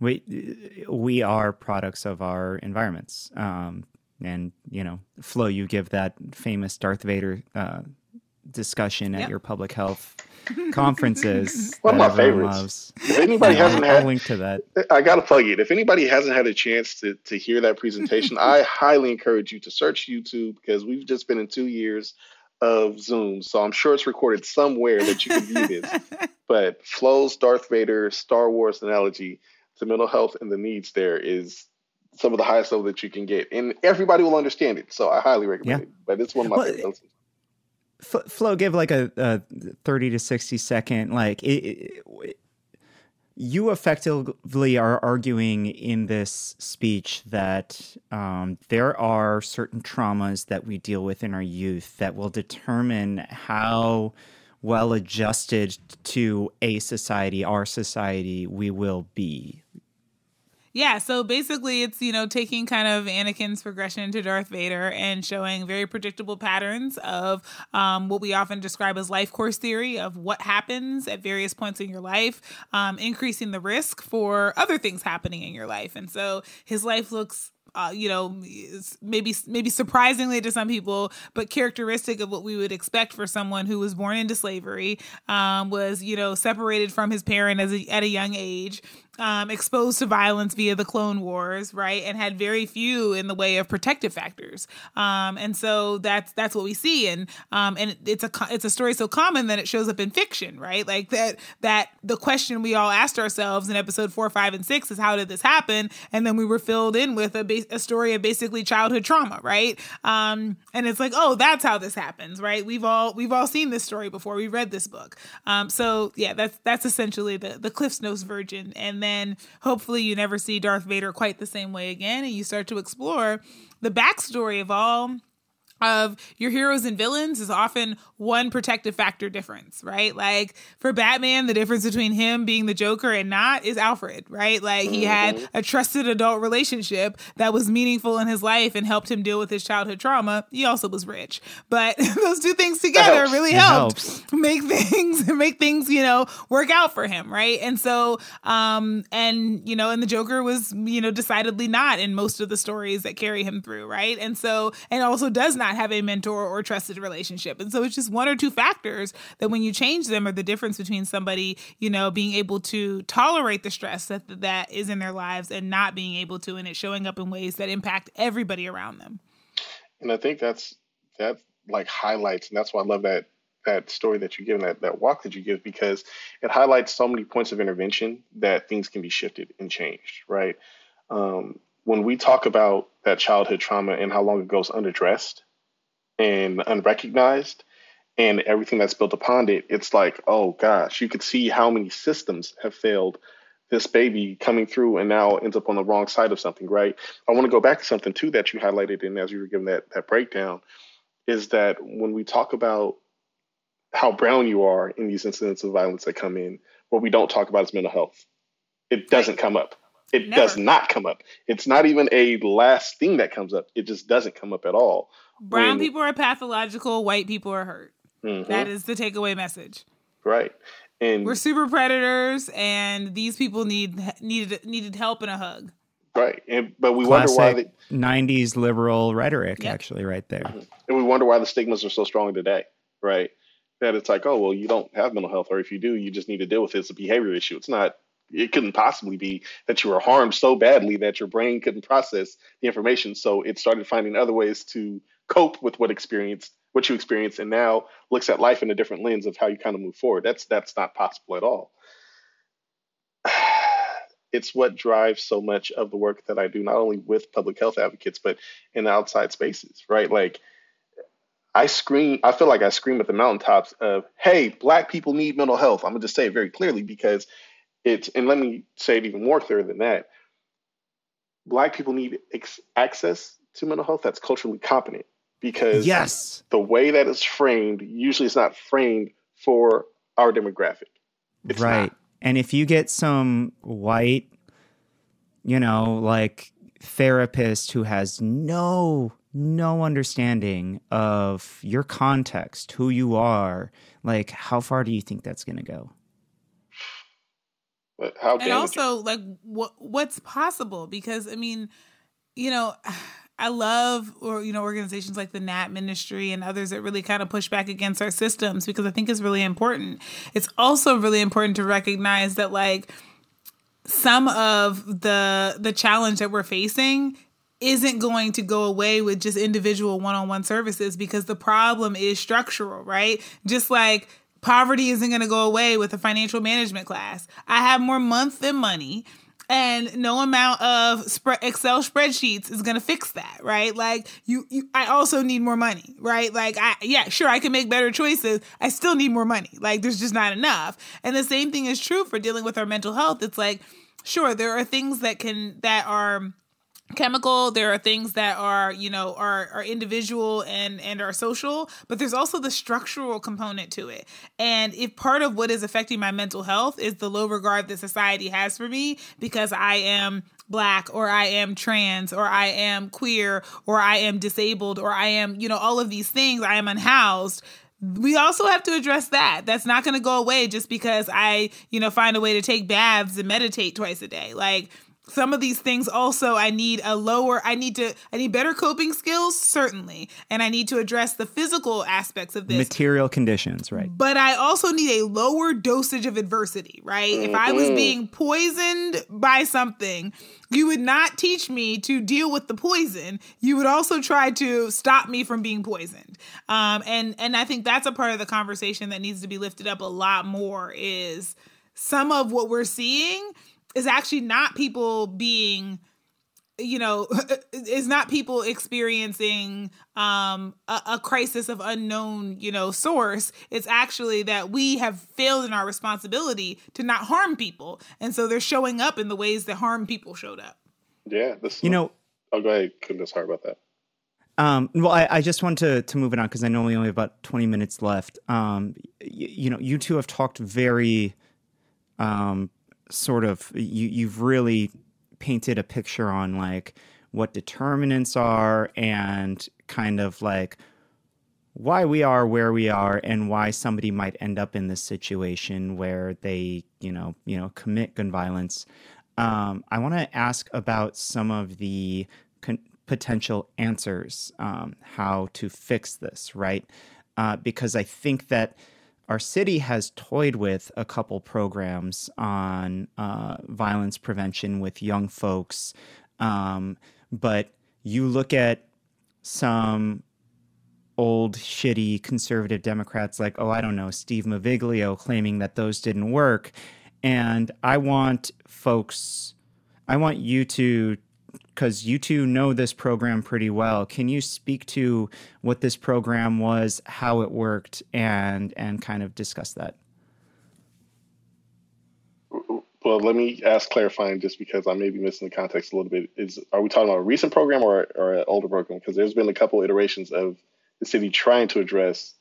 We we are products of our environments, um, and you know, Flo, you give that famous Darth Vader uh, discussion yep. at your public health conferences. One of my favorites. Loves. If anybody hasn't I'll, had, link to that. I gotta plug it. If anybody hasn't had a chance to to hear that presentation, I highly encourage you to search YouTube because we've just been in two years of Zoom, so I'm sure it's recorded somewhere that you can view this. but Flo's Darth Vader Star Wars analogy to mental health and the needs there is some of the highest level that you can get, and everybody will understand it. So I highly recommend yeah. it. But it's one of my well, favorites. Flo, give like a, a, 30 to 60 second, like, it, it, you effectively are arguing in this speech that um, there are certain traumas that we deal with in our youth that will determine how well adjusted to a society, our society, we will be. Yeah, so basically it's, you know, taking kind of Anakin's progression to Darth Vader and showing very predictable patterns of um, what we often describe as life course theory of what happens at various points in your life, um, increasing the risk for other things happening in your life. And so his life looks uh, you know, maybe maybe surprisingly to some people, but characteristic of what we would expect for someone who was born into slavery, um, was you know separated from his parent as a, at a young age, um, exposed to violence via the Clone Wars, right, and had very few in the way of protective factors. Um, and so that's that's what we see, and um, and it's a it's a story so common that it shows up in fiction, right? Like that that the question we all asked ourselves in episode four, five, and six is how did this happen, and then we were filled in with a, a story of basically childhood trauma, right? Um, and it's like, oh, that's how this happens, right? We've all we've all seen this story before. We read this book, um, so yeah, that's that's essentially the the Cliff's Notes version, and then hopefully you never see Darth Vader quite the same way again, and you start to explore the backstory of all of your heroes and villains is often one protective factor difference, right? Like for Batman, the difference between him being the Joker and not is Alfred, right? Like he had Mm-hmm. a trusted adult relationship that was meaningful in his life and helped him deal with his childhood trauma. He also was rich, but those two things together helps. really It helped helps. make things make things you know work out for him, right? And so, um, and you know, and the Joker was you know decidedly not in most of the stories that carry him through, right? And so, and also does not have a mentor or trusted relationship, and so it's just one or two factors that when you change them are the difference between somebody you know being able to tolerate the stress that that is in their lives and not being able to, and it showing up in ways that impact everybody around them. And I think that's that like highlights, and that's why I love that that story that you give and that, that walk that you give because it highlights so many points of intervention that things can be shifted and changed, right? Um, when we talk about that childhood trauma and how long it goes unaddressed and unrecognized and everything that's built upon it, it's like, oh gosh, you could see how many systems have failed this baby coming through and now ends up on the wrong side of something, right? I want to go back to something too that you highlighted and as you were giving that that breakdown, is that when we talk about how brown you are in these incidents of violence that come in, what we don't talk about is mental health. It doesn't come up. It Never. does not come up. It's not even a last thing that comes up. It just doesn't come up at all. Brown When- people are pathological, white people are hurt. Mhm. That is the takeaway message. right. And We're super predators, and these people need needed needed help and a hug. right. And but we wonder why the 90s liberal rhetoric, Yep. actually, right there. and we wonder why the stigmas are so strong today, right? That it's like, oh well, you don't have mental health, or if you do, you just need to deal with it. It's a behavior issue. It's not. It couldn't possibly be that you were harmed so badly that your brain couldn't process the information, so it started finding other ways to cope with what experienced what you experienced, and now looks at life in a different lens of how you kind of move forward. That's that's not possible at all. It's what drives so much of the work that I do, not only with public health advocates, but in outside spaces, right? Like I scream, I feel like I scream at the mountaintops of, hey, black people need mental health. I'm gonna just say it very clearly because it's, and let me say it even more clear than that. Black people need ex- access to mental health that's culturally competent because Yes. the way that it's framed usually is not framed for our demographic. It's right. not. And if you get some white, you know, like therapist who has no no understanding of your context, who you are, like how far do you think that's going to go? But how and damaging. also like what what's possible because i mean you know i love or you know organizations like the nat ministry and others that really kind of push back against our systems because i think it's really important it's also really important to recognize that like some of the the challenge that we're facing isn't going to go away with just individual one-on-one services because the problem is structural, right? Just like poverty isn't going to go away with a financial management class. I have more month than money and no amount of Excel spreadsheets is going to fix that, right? Like you, you I also need more money, right? Like I yeah, sure I can make better choices. I still need more money. Like there's just not enough. And the same thing is true for dealing with our mental health. It's like sure there are things that can that are chemical there are things that are you know are are individual and and are social but there's also the structural component to it and if part of what is affecting my mental health is the low regard that society has for me because i am black or i am trans or i am queer or i am disabled or i am you know all of these things i am unhoused we also have to address that. That's not going to go away just because I, you know, find a way to take baths and meditate twice a day. Like some of these things also I need a lower I need to I need better coping skills certainly and I need to address the physical aspects of this Material conditions, right? but I also need a lower dosage of adversity, right? If I was being poisoned by something, you would not teach me to deal with the poison. You would also try to stop me from being poisoned. Um, and and I think that's a part of the conversation that needs to be lifted up a lot more. Is some of what we're seeing is actually not people being you know is not people experiencing um a, a crisis of unknown you know source it's actually that we have failed in our responsibility to not harm people and so they're showing up in the ways that harm people showed up yeah, this You know, Oh, go ahead. Goodness, sorry about that. Um, well, I, I just want to to move it on because I know we only have about twenty minutes left. Um, y- you know, you two have talked very, um, sort of. You you've really painted a picture on like what determinants are and kind of like why we are where we are and why somebody might end up in this situation where they you know you know commit gun violence um, i want to ask about some of the con- potential answers um, how to fix this right uh, because i think that our city has toyed with a couple programs on uh, violence prevention with young folks um, but you look at some old shitty conservative Democrats like, oh, I don't know, Steve Maviglio claiming that those didn't work. And I want folks, I want you to, because you two know this program pretty well. Can you speak to what this program was, how it worked, and and kind of discuss that? Well, let me ask clarifying just because I may be missing the context a little bit. Is are we talking about a recent program or, or an older program? Because there's been a couple iterations of the city trying to address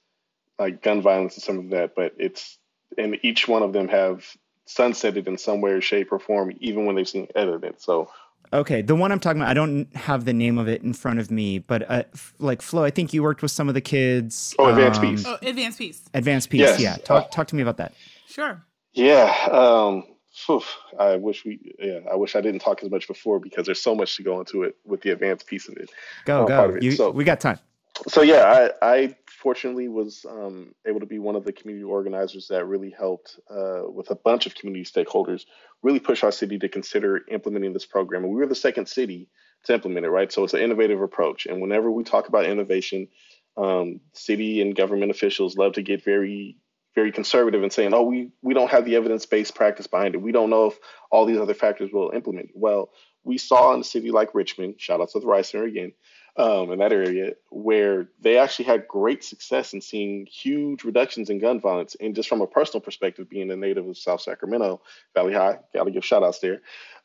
like gun violence and some of that, but it's and each one of them have sunsetted in some way or shape or form, even when they've seen evidence. So Okay, the one I'm talking about, I don't have the name of it in front of me, but uh, f- like Flo, I think you worked with some of the kids. Oh, Advanced um, Peace. Oh, advanced Peace. Advanced Peace, Yes. yeah. Talk talk to me about that. Sure. Yeah, um, phew, I wish we, yeah, I wish I didn't talk as much before because there's so much to go into it with the advanced Peace of it. Go Oh, go. it. You, So- we got time. So yeah, I, I fortunately was um, able to be one of the community organizers that really helped uh, with a bunch of community stakeholders really push our city to consider implementing this program. And we were the second city to implement it, right? So it's an innovative approach. And whenever we talk about innovation, um, city and government officials love to get very very conservative and saying, "Oh, we we don't have the evidence-based practice behind it. We don't know if all these other factors will implement." Well, we saw in a city like Richmond, shout out to the RYSE Center again, um, in that area, where they actually had great success in seeing huge reductions in gun violence. And just from a personal perspective, being a native of South Sacramento, Valley High, got to give shout outs there.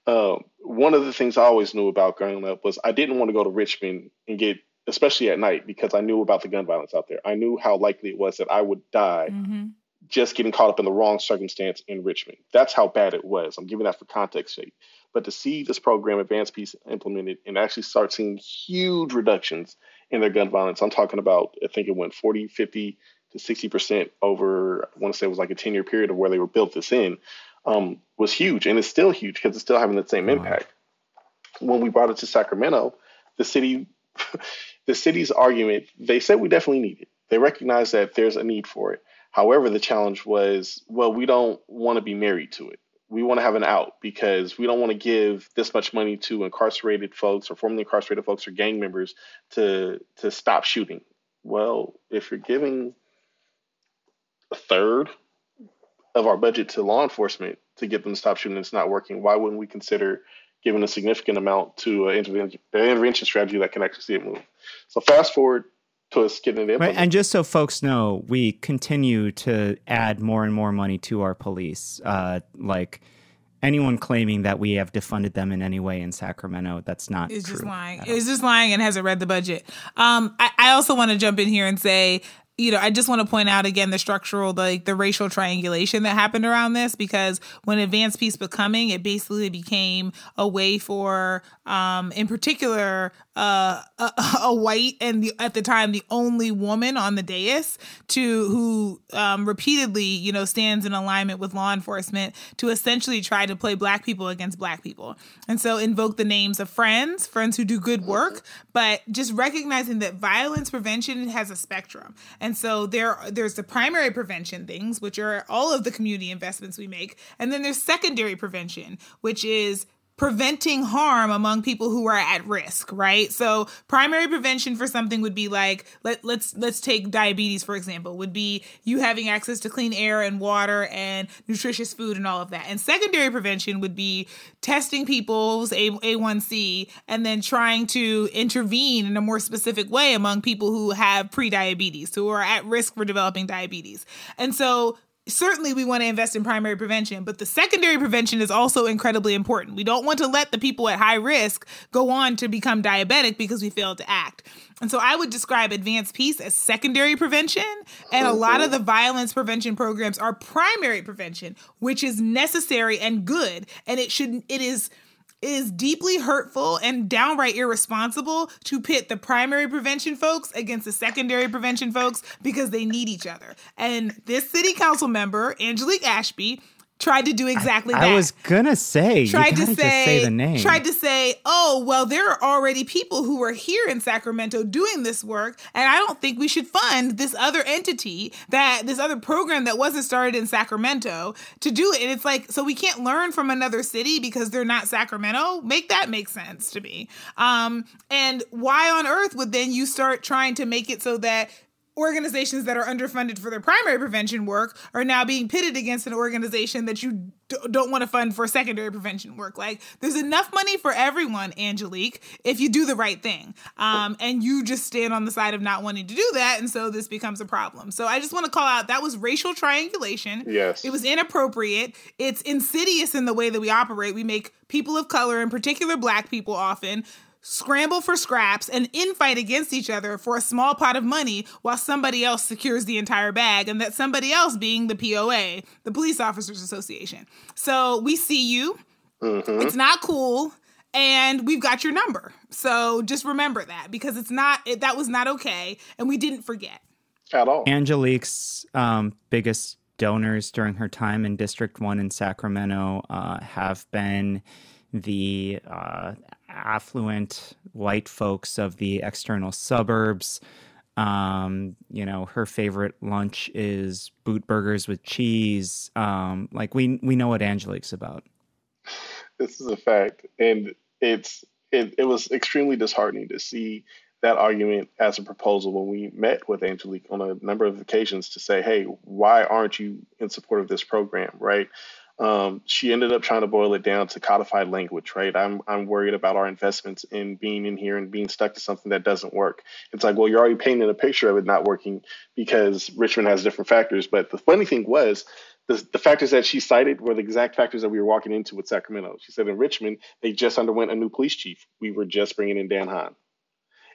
Um, one of the things I always knew about growing up was I didn't want to go to Richmond and get, especially at night, because I knew about the gun violence out there. I knew how likely it was that I would die Mm-hmm. just getting caught up in the wrong circumstance in Richmond. That's how bad it was. I'm giving that for context sake. But to see this program, Advanced Peace, implemented and actually start seeing huge reductions in their gun violence, I'm talking about, I think it went 40, 50 to 60% over, I want to say it was like a 10 year period of where they were built this in, um, was huge. And it's still huge because it's still having the same Wow. impact. When we brought it to Sacramento, the city, the city's argument, they said we definitely need it. They recognize that there's a need for it. However, the challenge was, well, we don't want to be married to it. We want to have an out because we don't want to give this much money to incarcerated folks or formerly incarcerated folks or gang members to to stop shooting. Well, if you're giving a third of our budget to law enforcement to get them to stop shooting, it's not working. Why wouldn't we consider giving a significant amount to an intervention, strategy that can actually see it move? So fast forward to us getting it Right, and just so folks know, we continue to add more and more money to our police. Uh, like anyone claiming that we have defunded them in any way in Sacramento, that's not is true. just lying. Is just lying and hasn't read the budget. Um, I, I also want to jump in here and say, you know, I just want to point out again the structural, like the racial triangulation that happened around this because when advanced peace becoming, it basically became a way for, um, in particular, uh, a, a white and the, at the time the only woman on the dais to who um, repeatedly, you know, stands in alignment with law enforcement to essentially try to play black people against black people, and so invoke the names of friends, friends who do good work, but just recognizing that violence prevention has a spectrum, and so there there's the primary prevention things, which are all of the community investments we make, and then there's secondary prevention, which is preventing harm among people who are at risk right? So primary prevention for something would be like let, let's let's take diabetes for example would be you having access to clean air and water and nutritious food and all of that. And secondary prevention would be testing people's A- a1c and then trying to intervene in a more specific way among people who have pre-diabetes who are at risk for developing diabetes. And so certainly we want to invest in primary prevention, but the secondary prevention is also incredibly important. We don't want to let the people at high risk go on to become diabetic because we failed to act. And so I would describe advanced peace as secondary prevention, and a lot of the violence prevention programs are primary prevention, which is necessary and good, and it should it is it is deeply hurtful and downright irresponsible to pit the primary prevention folks against the secondary prevention folks because they need each other. And this city council member, Angelique Ashby, tried to do exactly I, that. I was gonna say, tried you to say, just say the name. tried to say, oh well, there are already people who are here in Sacramento doing this work, and I don't think we should fund this other entity that this other program that wasn't started in Sacramento to do it. And it's like, so we can't learn from another city because they're not Sacramento. Make that make sense to me. Um, and why on earth would then you start trying to make it so that organizations that are underfunded for their primary prevention work are now being pitted against an organization that you d- don't want to fund for secondary prevention work. Like, there's enough money for everyone, Angelique, if you do the right thing. Um, and you just stand on the side of not wanting to do that. And so this becomes a problem. So I just want to call out that was racial triangulation. Yes. It was inappropriate. It's insidious in the way that we operate. We make people of color, in particular black people, often scramble for scraps and infight against each other for a small pot of money while somebody else secures the entire bag and that somebody else being the POA, the Police Officers Association. So we see you. It's not cool and we've got your number. So just remember that because it's not it, that was not okay and we didn't forget. at all. Angelique's um, biggest donors during her time in District 1 in Sacramento uh, have been the uh, affluent white folks of the external suburbs. Um, you know, her favorite lunch is boot burgers with cheese. Um, like we we know what Angelique's about. this is a fact, and it's it, it was extremely disheartening to see that argument as a proposal when we met with Angelique on a number of occasions to say, hey, why aren't you in support of this program, right? Um, she ended up trying to boil it down to codified language, right? I'm I'm worried about our investments in being in here and being stuck to something that doesn't work. It's like, well, you're already painting a picture of it not working because Richmond has different factors. But the funny thing was, the, the factors that she cited were the exact factors that we were walking into with Sacramento. She said in Richmond, they just underwent a new police chief. We were just bringing in Dan Hahn.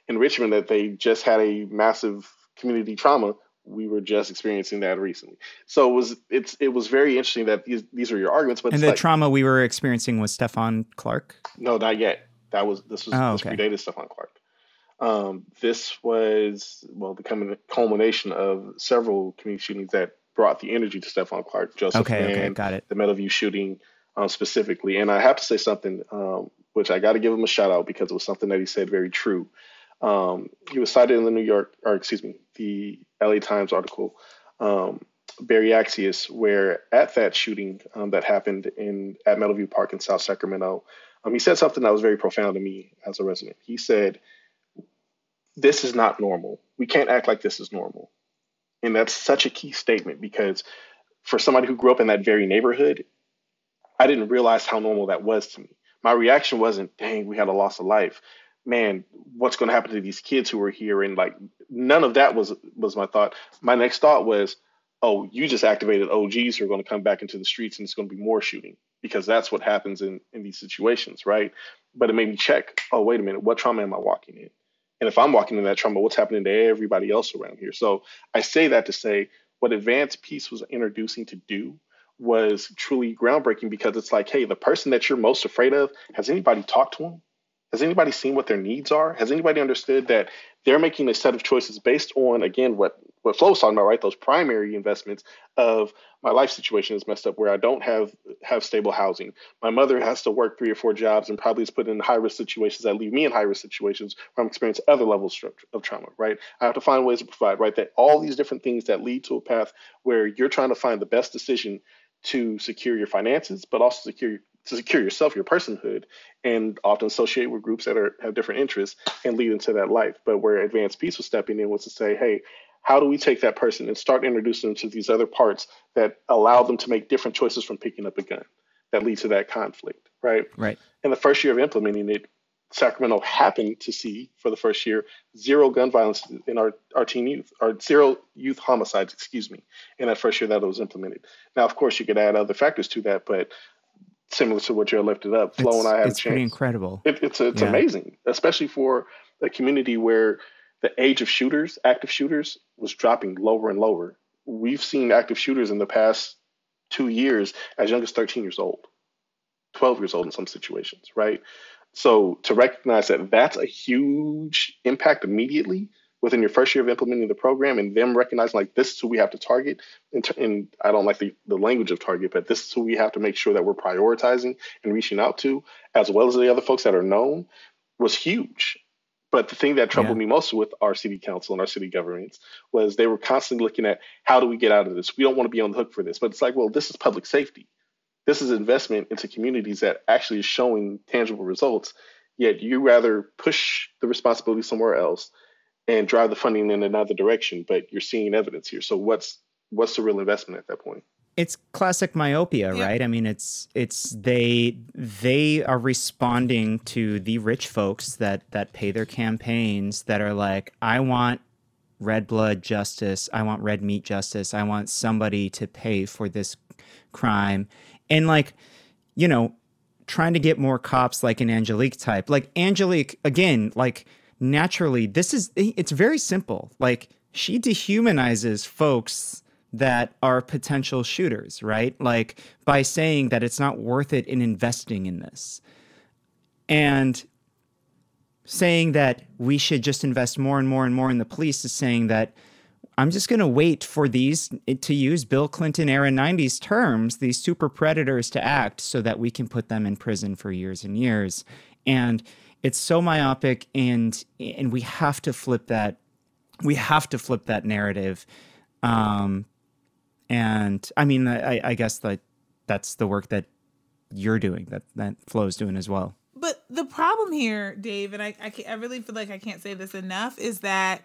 In Richmond, that they just had a massive community trauma. We were just experiencing that recently. So it was it's it was very interesting that these these are your arguments, but And the like, trauma we were experiencing was Stephon Clark. no, not yet. That was this was Oh, this okay. predated Stephon Clark. Um, this was well the culmin- culmination of several community shootings that brought the energy to Stephon Clark, Joseph Okay, okay, Mann, got it. the Meadowview shooting um, specifically. And I have to say something, um, which I got to give him a shout out because it was something that he said very true. Um, he was cited in the New York, or excuse me, the LA Times article, um, Berry Accius, where at that shooting um, that happened in at Meadowview Park in South Sacramento, um, he said something that was very profound to me as a resident. He said, "This is not normal. We can't act like this is normal," and that's such a key statement because for somebody who grew up in that very neighborhood, I didn't realize how normal that was to me. My reaction wasn't, "Dang, we had a loss of life." Man, what's going to happen to these kids who are here? And like, none of that was was my thought. My next thought was, oh, you just activated OGs who are going to come back into the streets and it's going to be more shooting because that's what happens in, in these situations, right? But it made me check, oh, wait a minute, what trauma am I walking in? And if I'm walking in that trauma, what's happening to everybody else around here? So I say that to say what Advanced Peace was introducing to do was truly groundbreaking because it's like, hey, the person that you're most afraid of, has anybody talked to them? Has anybody seen what their needs are? Has anybody understood that they're making a set of choices based on, again, what what Flo was talking about, right? Those primary investments of my life situation is messed up where I don't have have stable housing. My mother has to work three or four jobs and probably is put in high risk situations that leave me in high risk situations where I'm experiencing other levels of trauma, right? I have to find ways to provide, right? That all these different things that lead to a path where you're trying to find the best decision to secure your finances, but also secure to secure yourself, your personhood, and often associate with groups that are have different interests and lead into that life. But where Advanced Peace was stepping in was to say, hey, how do we take that person and start introducing them to these other parts that allow them to make different choices from picking up a gun that lead to that conflict, right? Right. In the first year of implementing it, Sacramento happened to see for the first year zero gun violence in our, our teen youth, or zero youth homicides, excuse me, in that first year that it was implemented. Now, of course, you could add other factors to that, but similar to what you lifted up, Flo It's- and I have it's chance. pretty incredible. It, it's it's Yeah. amazing, especially for a community where the age of shooters, active shooters, was dropping lower and lower. We've seen active shooters in the past two years as young as 13 years old, 12 years old in some situations, right? So to recognize that that's a huge impact immediately within your first year of implementing the program and them recognizing like this is who we have to target and, and i don't like the, the language of target but this is who we have to make sure that we're prioritizing and reaching out to as well as the other folks that are known was huge. But the thing that troubled Yeah. me most with our city council and our city governments was they were constantly looking at how do we get out of this? We don't want to be on the hook for this. But it's like well this is public safety. This is investment into communities that actually is showing tangible results. Yet you rather push the responsibility somewhere else and drive the funding in another direction but you're seeing evidence here. So what's what's the real investment at that point? It's classic myopia Yeah. right? I mean it's it's they they are responding to the rich folks that that pay their campaigns that are like i want red blood justice. I want red meat justice. I want somebody to pay for this crime. And like you know trying to get more cops like an angelique type like angelique again like naturally this is it's very simple. Like she dehumanizes folks that are potential shooters right? Like by saying that it's not worth it in investing in this. And saying that we should just invest more and more and more in the police is saying that I'm just going to wait for these, eh, to use Bill Clinton era 90s terms, these super predators to act so that we can put them in prison for years and years. And it's so myopic and and we have to flip that we have to flip that narrative. Um and I mean I, I guess that that's the work that you're doing that that Flo's doing as well. But the problem here, Dave, and I, I, I really feel like I can't say this enough, is that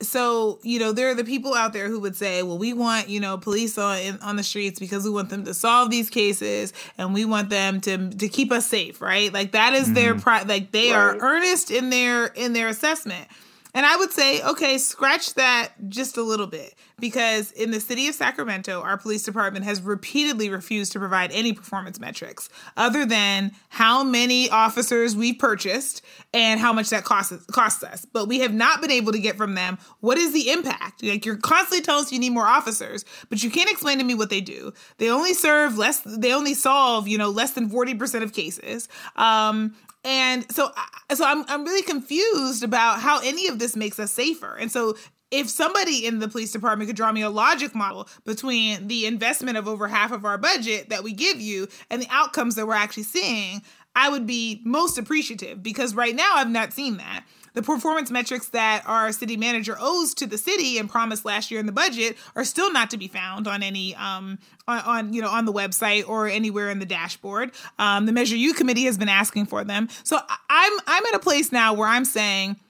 so you know there are the people out there who would say, well, we want you know police on in, on the streets because we want them to solve these cases and we want them to to keep us safe, right? Like that is their mm-hmm. pri- like they are earnest in their in their assessment. And I would say, okay, scratch that just a little bit because in the city of Sacramento, our police department has repeatedly refused to provide any performance metrics other than how many officers we purchased and how much that costs costs us. But we have not been able to get from them what is the impact. Like you're constantly telling us you need more officers, but you can't explain to me what they do. They only serve less. They only solve you know less than forty percent of cases. Um, and so, so I'm I'm really confused about how any of this makes us safer. And so, if somebody in the police department could draw me a logic model between the investment of over half of our budget that we give you and the outcomes that we're actually seeing, I would be most appreciative because right now I've not seen that. The performance metrics that our city manager owes to the city and promised last year in the budget are still not to be found on any um on, on you know on the website or anywhere in the dashboard. Um, the Measure U committee has been asking for them. So I'm I'm at a place now where I'm saying,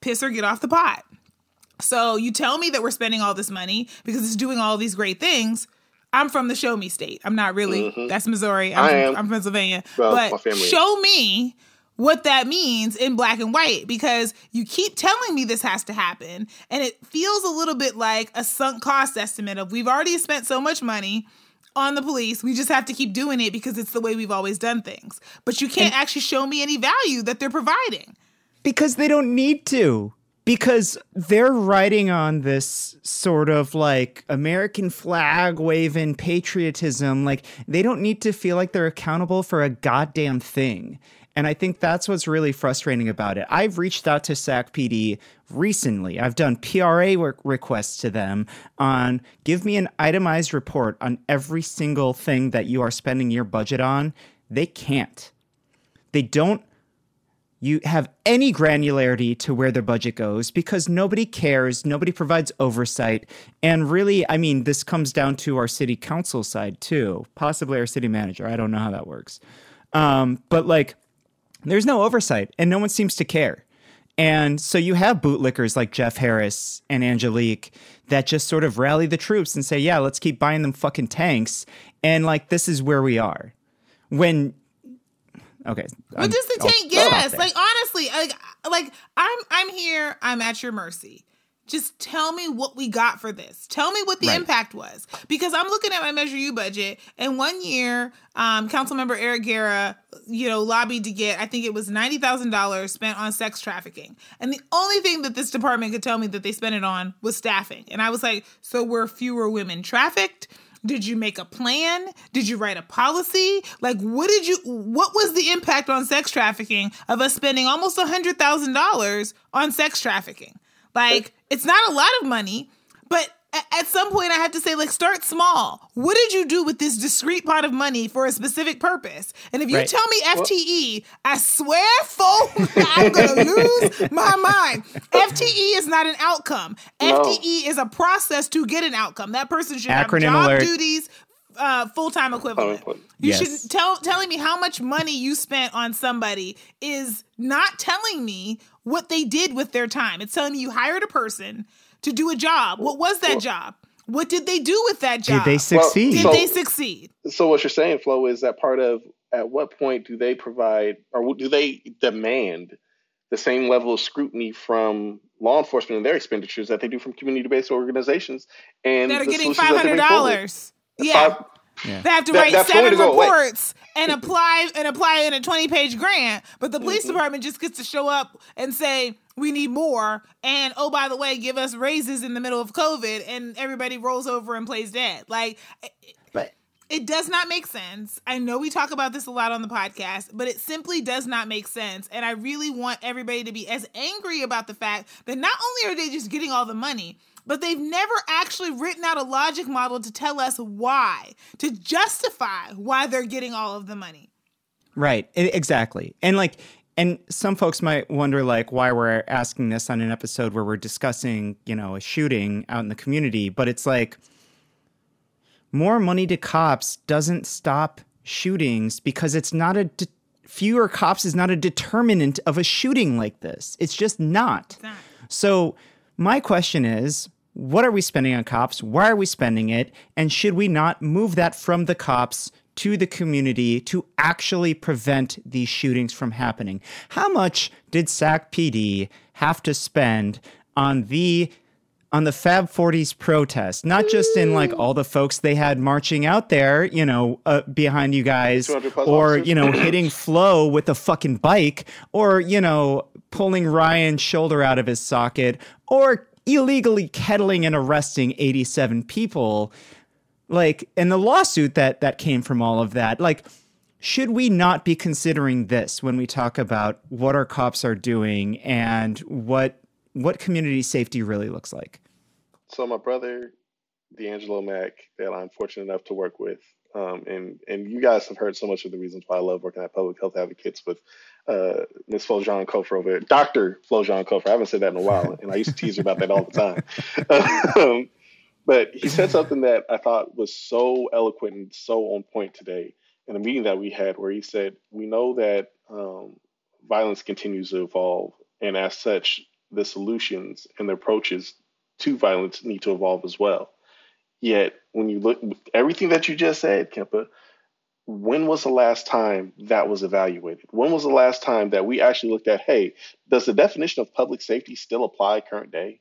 piss or get off the pot. So you tell me that we're spending all this money because it's doing all these great things. I'm from the show me state. I'm not really. That's Missouri. I'm, I from, am. I'm Pennsylvania. Well, my but family show me what that means in black and white because you keep telling me this has to happen and it feels a little bit like a sunk cost estimate of we've already spent so much money on the police we just have to keep doing it because it's the way we've always done things. But you can't actually show me any value that they're providing. Because they don't need to. Because they're riding on this sort of like American flag waving patriotism. Like they don't need to feel like they're accountable for a goddamn thing and I think that's what's really frustrating about it. I've reached out to SAC PD recently. I've done PRA requests to them on give me an itemized report on every single thing that you are spending your budget on. They can't. They don't you have any granularity to where their budget goes because nobody cares, nobody provides oversight. And really, I mean, this comes down to our city council side too, possibly our city manager. I don't know how that works. Um, but like, there's no oversight and no one seems to care. And so you have bootlickers like Jeff Harris and Angelique that just sort of rally the troops and say, yeah, let's keep buying them fucking tanks. And like, this is where we are. When Okay. What does the tank get us? Like honestly, like like I'm I'm here. I'm at your mercy. Just tell me what we got for this. Tell me what the Right. impact was, because I'm looking at my Measure U budget, and one year, um, Councilmember Eric Guerra, you know, lobbied to get I think it was ninety thousand dollars spent on sex trafficking, and the only thing that this department could tell me that they spent it on was staffing, and I was like, so were fewer women trafficked? Did you make a plan? Did you write a policy? Like, what did you, what was the impact on sex trafficking of us spending almost a $100,000 on sex trafficking? Like, it's not a lot of money, but at some point I have to say, like, start small. What did you do with this discrete pot of money for a specific purpose? And if you Right. tell me FTE, I swear, folks, I'm gonna lose my mind. FTE is not an outcome. FTE is a process to get an outcome. That person should Acronym have job alert. duties, uh, full time equivalent. equivalent. You Yes. should tell telling me how much money you spent on somebody is not telling me what they did with their time. It's telling me you hired a person to do a job. What was that job? What did they do with that job? Did they succeed? Did So- they succeed? So what you're saying, Flo, is that part of at what point do they provide or do they demand the same level of scrutiny from law enforcement and their expenditures that they do from community-based organizations and That are getting solutions five that they hundred bring forward? dollars. Yeah. Five- Yeah. They have to That- write that's going seven to go away. reports and apply and apply in a 20 page grant, but the police Mm-hmm. department just gets to show up and say, we need more. And oh, by the way, give us raises in the middle of COVID and everybody rolls over and plays dead. Like, But it does not make sense. I know we talk about this a lot on the podcast, but it simply does not make sense. And I really want everybody to be as angry about the fact that not only are they just getting all the money, but they've never actually written out a logic model to tell us why, to justify why they're getting all of the money. Right. Exactly. And like, and some folks might wonder like why we're asking this on an episode where we're discussing, you know, a shooting out in the community, but it's like more money to cops doesn't stop shootings because it's not a de- fewer cops is not a determinant of a shooting like this. It's just not. not. So, my question is what are we spending on cops? Why are we spending it? And should we not move that from the cops to the community to actually prevent these shootings from happening? How much did SAC PD have to spend on the on the Fab 40s protest, not just in like all the folks they had marching out there, you know, uh, behind you guys, or, you know, hitting Flo with a fucking bike, or, you know, pulling Ryan's shoulder out of his socket, or illegally kettling and arresting 87 people. Like, and the lawsuit that that came from all of that, like, should we not be considering this when we talk about what our cops are doing and what what community safety really looks like? So my brother, D'Angelo Mack, that I'm fortunate enough to work with, um, and and you guys have heard so much of the reasons why I love working at Public Health Advocates with uh, Ms. Flojaune Cofer over there, Dr. Flojaune Cofer. I haven't said that in a while, and I used to tease her about that all the time. um, but he said something that I thought was so eloquent and so on point today in a meeting that we had, where he said, "We know that um, violence continues to evolve, and as such, the solutions and the approaches to violence need to evolve as well. Yet, when you look everything that you just said, Kempa, when was the last time that was evaluated? When was the last time that we actually looked at, hey, does the definition of public safety still apply current day?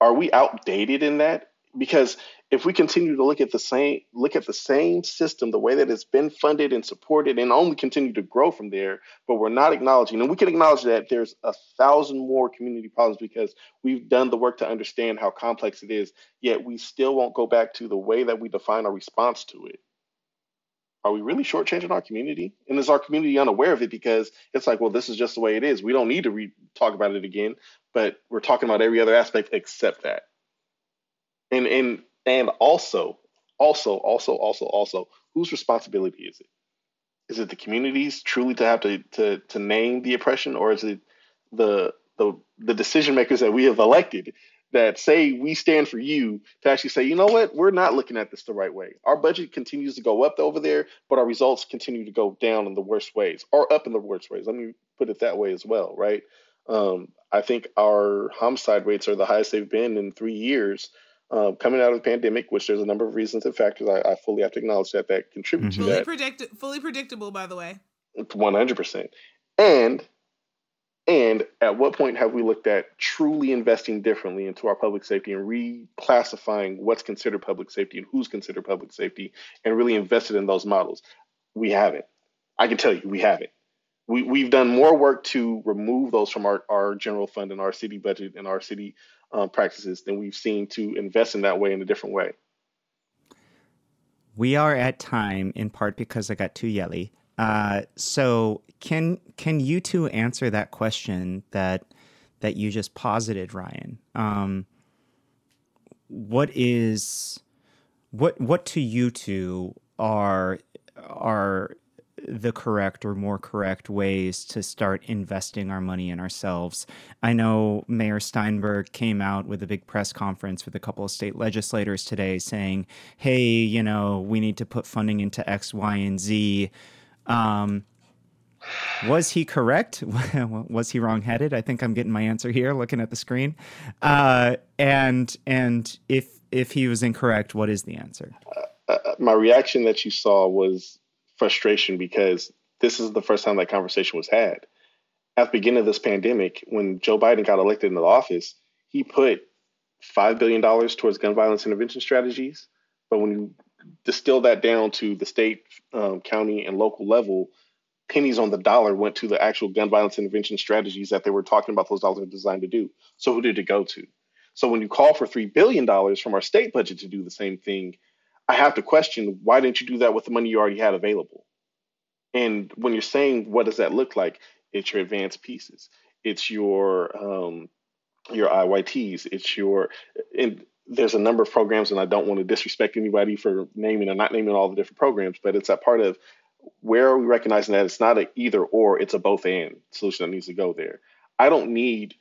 Are we outdated in that? Because if we continue to look at the same look at the same system, the way that it's been funded and supported, and only continue to grow from there, but we're not acknowledging, and we can acknowledge that there's a thousand more community problems because we've done the work to understand how complex it is, yet we still won't go back to the way that we define our response to it. Are we really shortchanging our community? And is our community unaware of it because it's like, well, this is just the way it is. We don't need to re- talk about it again, but we're talking about every other aspect except that. And and and also, also, also, also, also, whose responsibility is it? Is it the communities truly to have to to to name the oppression, or is it the the the decision makers that we have elected that say we stand for you to actually say, you know what, we're not looking at this the right way. Our budget continues to go up over there, but our results continue to go down in the worst ways, or up in the worst ways. Let me put it that way as well, right? Um, I think our homicide rates are the highest they've been in three years. Um, coming out of the pandemic, which there's a number of reasons and factors, I, I fully have to acknowledge that that contribute Mhm. to Fully that. predict fully predictable, by the way. 100%. And and at what point have we looked at truly investing differently into our public safety and reclassifying what's considered public safety and who's considered public safety and really invested in those models? We haven't. I can tell you, we haven't. We, we've done more work to remove those from our, our general fund and our city budget and our city um, practices than we've seen to invest in that way in a different way. We are at time in part because I got too yelly. Uh, so can can you two answer that question that that you just posited, Ryan? Um, what is what what to you two are are the correct or more correct ways to start investing our money in ourselves. I know Mayor Steinberg came out with a big press conference with a couple of state legislators today saying, hey, you know, we need to put funding into X, Y, and Z. Um, was he correct? was he wrongheaded? I think I'm getting my answer here, looking at the screen. Uh, and and if if he was incorrect, what is the answer? Uh, uh my reaction that you saw was frustration because this is the first time that conversation was had. At the beginning of this pandemic, when Joe Biden got elected into office, he put five billion dollars towards gun violence intervention strategies. But when you distill that down to the state, um, county, and local level, pennies on the dollar went to the actual gun violence intervention strategies that they were talking about those dollars were designed to do. So who did it go to? So when you call for $3 billion from our state budget to do the same thing, I have to question why didn't you do that with the money you already had available? And when you're saying what does that look like, it's your Advanced Peaces, it's your um, your IYTs, it's your and there's a number of programs, and I don't want to disrespect anybody for naming or not naming all the different programs, but it's that part of where are we recognizing that it's not an either or, it's a both and solution that needs to go there. I don't need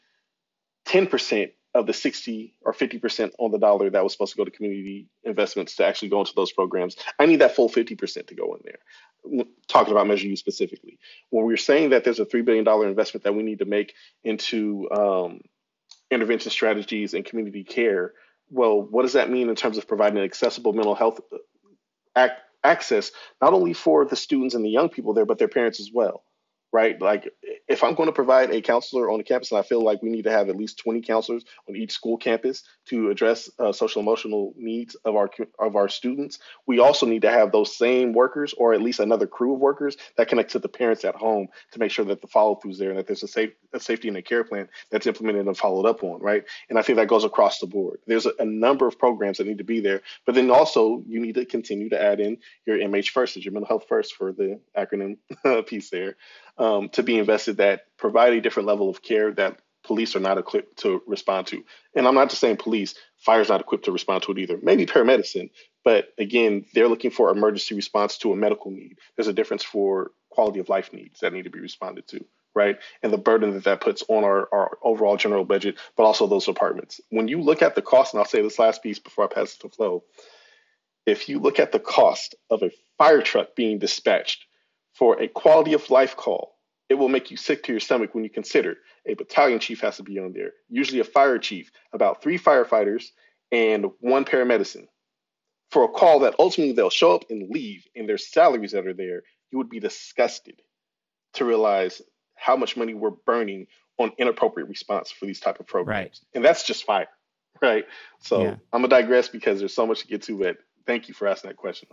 10% of the 60 or 50% on the dollar that was supposed to go to community investments to actually go into those programs. I need that full 50% to go in there. Talking about Measure U specifically. When we're saying that there's a $3 billion investment that we need to make into um, intervention strategies and community care, well, what does that mean in terms of providing accessible mental health uh, act, access, not only for the students and the young people there, but their parents as well? Right? Like if I'm going to provide a counselor on the campus, and I feel like we need to have at least 20 counselors on each school campus to address uh, social emotional needs of our of our students, we also need to have those same workers, or at least another crew of workers that connect to the parents at home to make sure that the follow through is there and that there's a safe a safety and a care plan that's implemented and followed up on, right? And I think that goes across the board. There's a, a number of programs that need to be there, but then also you need to continue to add in your MH first, your mental health first for the acronym piece there um, to be invested that provide a different level of care that police are not equipped to respond to. And I'm not just saying police, fire's not equipped to respond to it either. Maybe paramedicine, but again, they're looking for emergency response to a medical need. There's a difference for quality of life needs that need to be responded to, right? And the burden that that puts on our, our overall general budget, but also those departments. When you look at the cost, and I'll say this last piece before I pass it to Flo, if you look at the cost of a fire truck being dispatched for a quality of life call, it will make you sick to your stomach when you consider a battalion chief has to be on there, usually a fire chief, about three firefighters, and one paramedicine. For a call that ultimately they'll show up and leave, and their salaries that are there, you would be disgusted to realize how much money we're burning on inappropriate response for these type of programs. Right. And that's just fire, right? So yeah. I'm gonna digress because there's so much to get to, but thank you for asking that question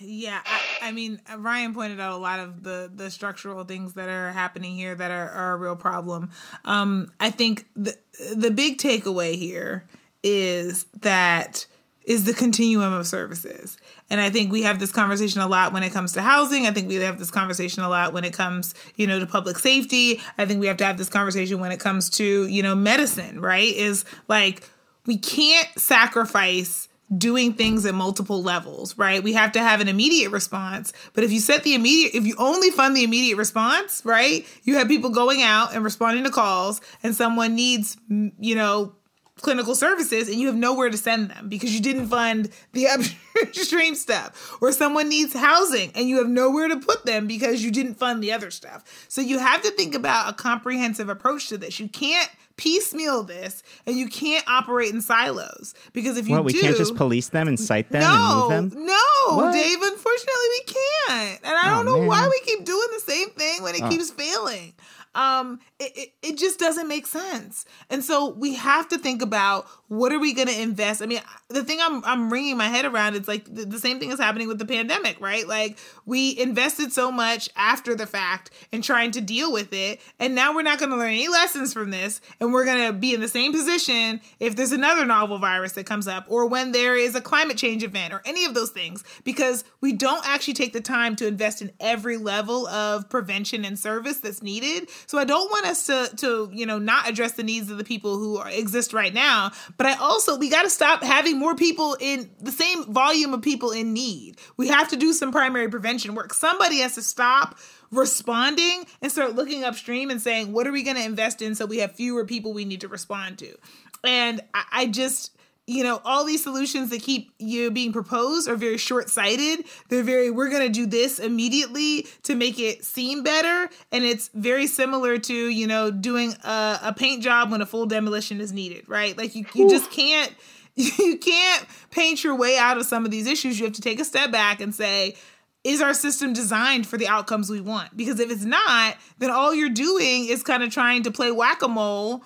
yeah I, I, mean ryan pointed out a lot of the the structural things that are happening here that are, are a real problem. Um i think the the big takeaway here is that is the continuum of services. And i think we have this conversation a lot when it comes to housing. I think we have this conversation a lot when it comes you know to public safety. I think we have to have this conversation when it comes to you know medicine right? Is like we can't sacrifice doing things at multiple levels, right? We have to have an immediate response. But if you set the immediate, if you only fund the immediate response, right? You have people going out and responding to calls, and someone needs, you know, clinical services and you have nowhere to send them because you didn't fund the upstream stuff or someone needs housing and you have nowhere to put them because you didn't fund the other stuff so you have to think about a comprehensive approach to this you can't piecemeal this and you can't operate in silos because if you Well, we do can't just police them and cite them and no, move them. no, What? Dave. Unfortunately, we can't, and I Oh, don't know why we keep doing the same thing when it Oh. keeps failing. Um, it, it it just doesn't make sense, and so we have to think about what are we going to invest. I mean, the thing I'm I'm wringing my head around is like the, the same thing is happening with the pandemic, right? Like we invested so much after the fact in trying to deal with it, and now we're not going to learn any lessons from this, and we're going to be in the same position if there's another novel virus that comes up, or when there is a climate change event, or any of those things, because we don't actually take the time to invest in every level of prevention and service that's needed. So I don't want us to to you know not address the needs of the people who are, exist right now, but I also we got to stop having more people in the same volume of people in need. We have to do some primary prevention work. Somebody has to stop responding and start looking upstream and saying, what are we going to invest in so we have fewer people we need to respond to? And I, I just, you know, all these solutions that keep you being proposed are very short sighted. They're very, we're going to do this immediately to make it seem better. And it's very similar to, you know, doing a, a paint job when a full demolition is needed, right? Like you, you just can't, you can't paint your way out of some of these issues. You have to take a step back and say, is our system designed for the outcomes we want? Because if it's not, then all you're doing is kind of trying to play whack a mole,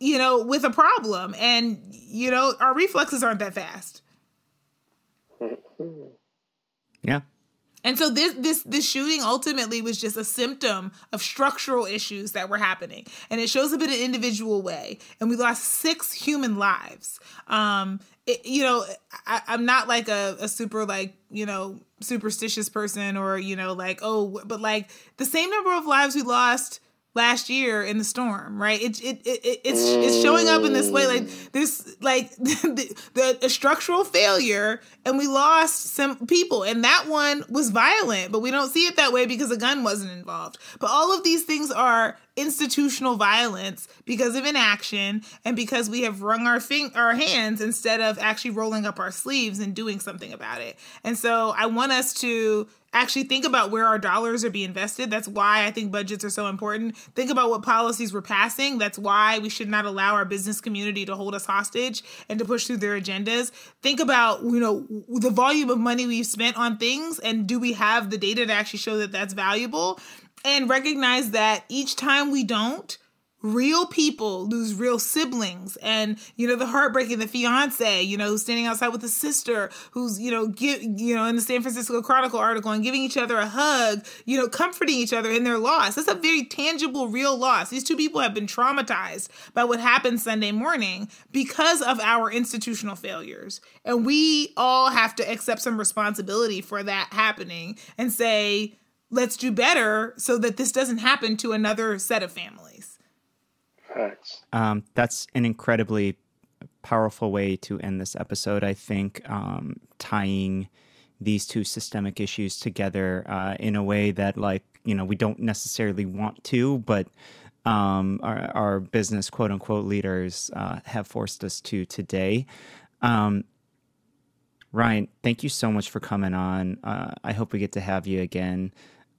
you know, with a problem. And, you know, our reflexes aren't that fast. Yeah. And so this this this shooting ultimately was just a symptom of structural issues that were happening, and it shows up in an individual way. And we lost six human lives. Um, it, you know, I, I'm not like a, a super like you know superstitious person or you know like oh, but like the same number of lives we lost last year in the storm, right? It, it, it, it it's it's showing up in this way, like this, like the, the a structural failure, and we lost some people, and that one was violent, but we don't see it that way because a gun wasn't involved. But all of these things are institutional violence because of inaction and because we have wrung our fing- our hands instead of actually rolling up our sleeves and doing something about it. And so I want us to actually think about where our dollars are being invested. That's why I think budgets are so important. Think about what policies we're passing. That's why we should not allow our business community to hold us hostage and to push through their agendas. Think about, you know, the volume of money we've spent on things and do we have the data to actually show that that's valuable? And recognize that each time we don't, real people lose real siblings. And you know the heartbreaking the fiance you know who's standing outside with a sister who's you know give you know in the san francisco chronicle article and giving each other a hug you know comforting each other in their loss. That's a very tangible real loss. These two people have been traumatized by what happened sunday morning because of our institutional failures. And we all have to accept some responsibility for that happening and say let's do better so that this doesn't happen to another set of families Facts. Um, that's an incredibly powerful way to end this episode. I think um, tying these two systemic issues together uh, in a way that, like, you know, we don't necessarily want to, but um, our, our business quote unquote leaders uh, have forced us to today. Um, Ryan, thank you so much for coming on. Uh, I hope we get to have you again.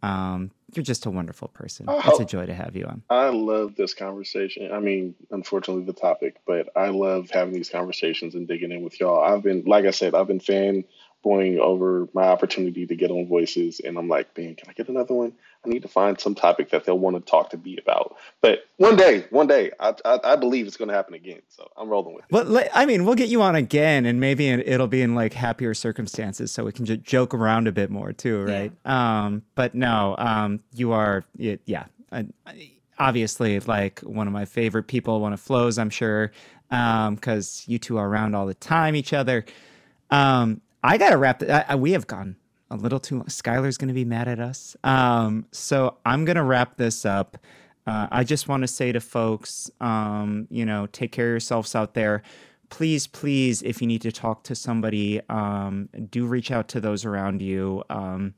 Um, you're just a wonderful person. Oh. It's a joy to have you on. I love this conversation. I mean, unfortunately, the topic, but I love having these conversations and digging in with y'all. I've been, like I said, I've been fanboying over my opportunity to get on Voices, and I'm like, man, can I get another one? I need to find some topic that they'll want to talk to me about. But one day, one day, I, I, I believe it's going to happen again. So I'm rolling with it. Well, I mean, we'll get you on again, and maybe it'll be in like happier circumstances, so we can just joke around a bit more too, right? Um, but no, um, you are, y- yeah, I, I- obviously like one of my favorite people, one of Flo's, I'm sure, because you two are around all the time, each other. Um, I gotta wrap. th- I, I, we have gone a little too. long. Skylar's gonna be mad at us. Um, so I'm gonna wrap this up. Uh, I just want to say to folks, um, you know, take care of yourselves out there. Please, please, if you need to talk to somebody, um, do reach out to those around you. Um,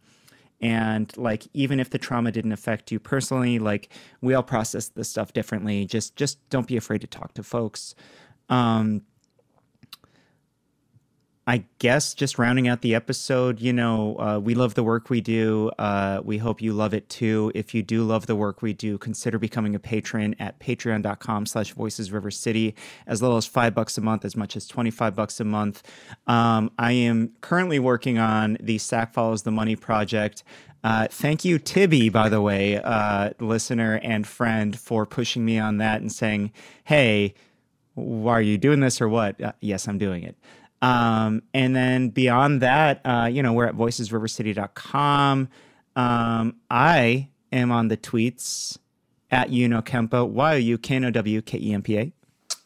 and like, even if the trauma didn't affect you personally, like we all process this stuff differently. Just, just don't be afraid to talk to folks. Um, I guess just rounding out the episode, you know, uh, we love the work we do. Uh, we hope you love it too. If you do love the work we do, consider becoming a patron at patreon.com slash voices river city, as little as five bucks a month, as much as 25 bucks a month. Um, I am currently working on the Sac Follows the Money project. Uh, thank you, Tibby, by the way, uh, listener and friend, for pushing me on that and saying, hey, why are you doing this or what? Uh, yes, I'm doing it. Um, and then beyond that, uh, you know, we're at voicesrivercity.com. Um, I am on the tweets at YouKnowKempa, Y O U K N O W K E M P A.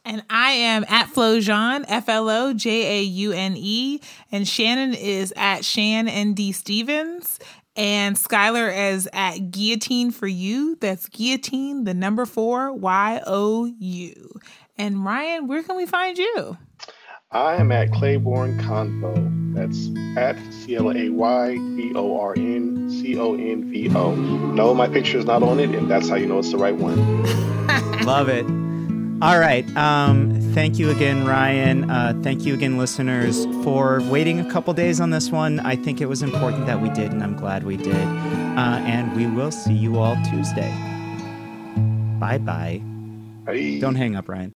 And I am at Flojaune, F L O J A U N E. And Shannon is at Shan N D Stevens. And Skylar is at Guillotine for You. That's Guillotine, the number four, Y O U. And Ryan, where can we find you? I am at Clayborn Convo. That's at C L A Y B O R N C O N V O. No, my picture is not on it, and that's how you know it's the right one. Love it. All right. Um, thank you again, Ryan. Uh, thank you again, listeners, for waiting a couple days on this one. I think it was important that we did, and I'm glad we did. Uh, and we will see you all Tuesday. Bye bye. Hey. Don't hang up, Ryan.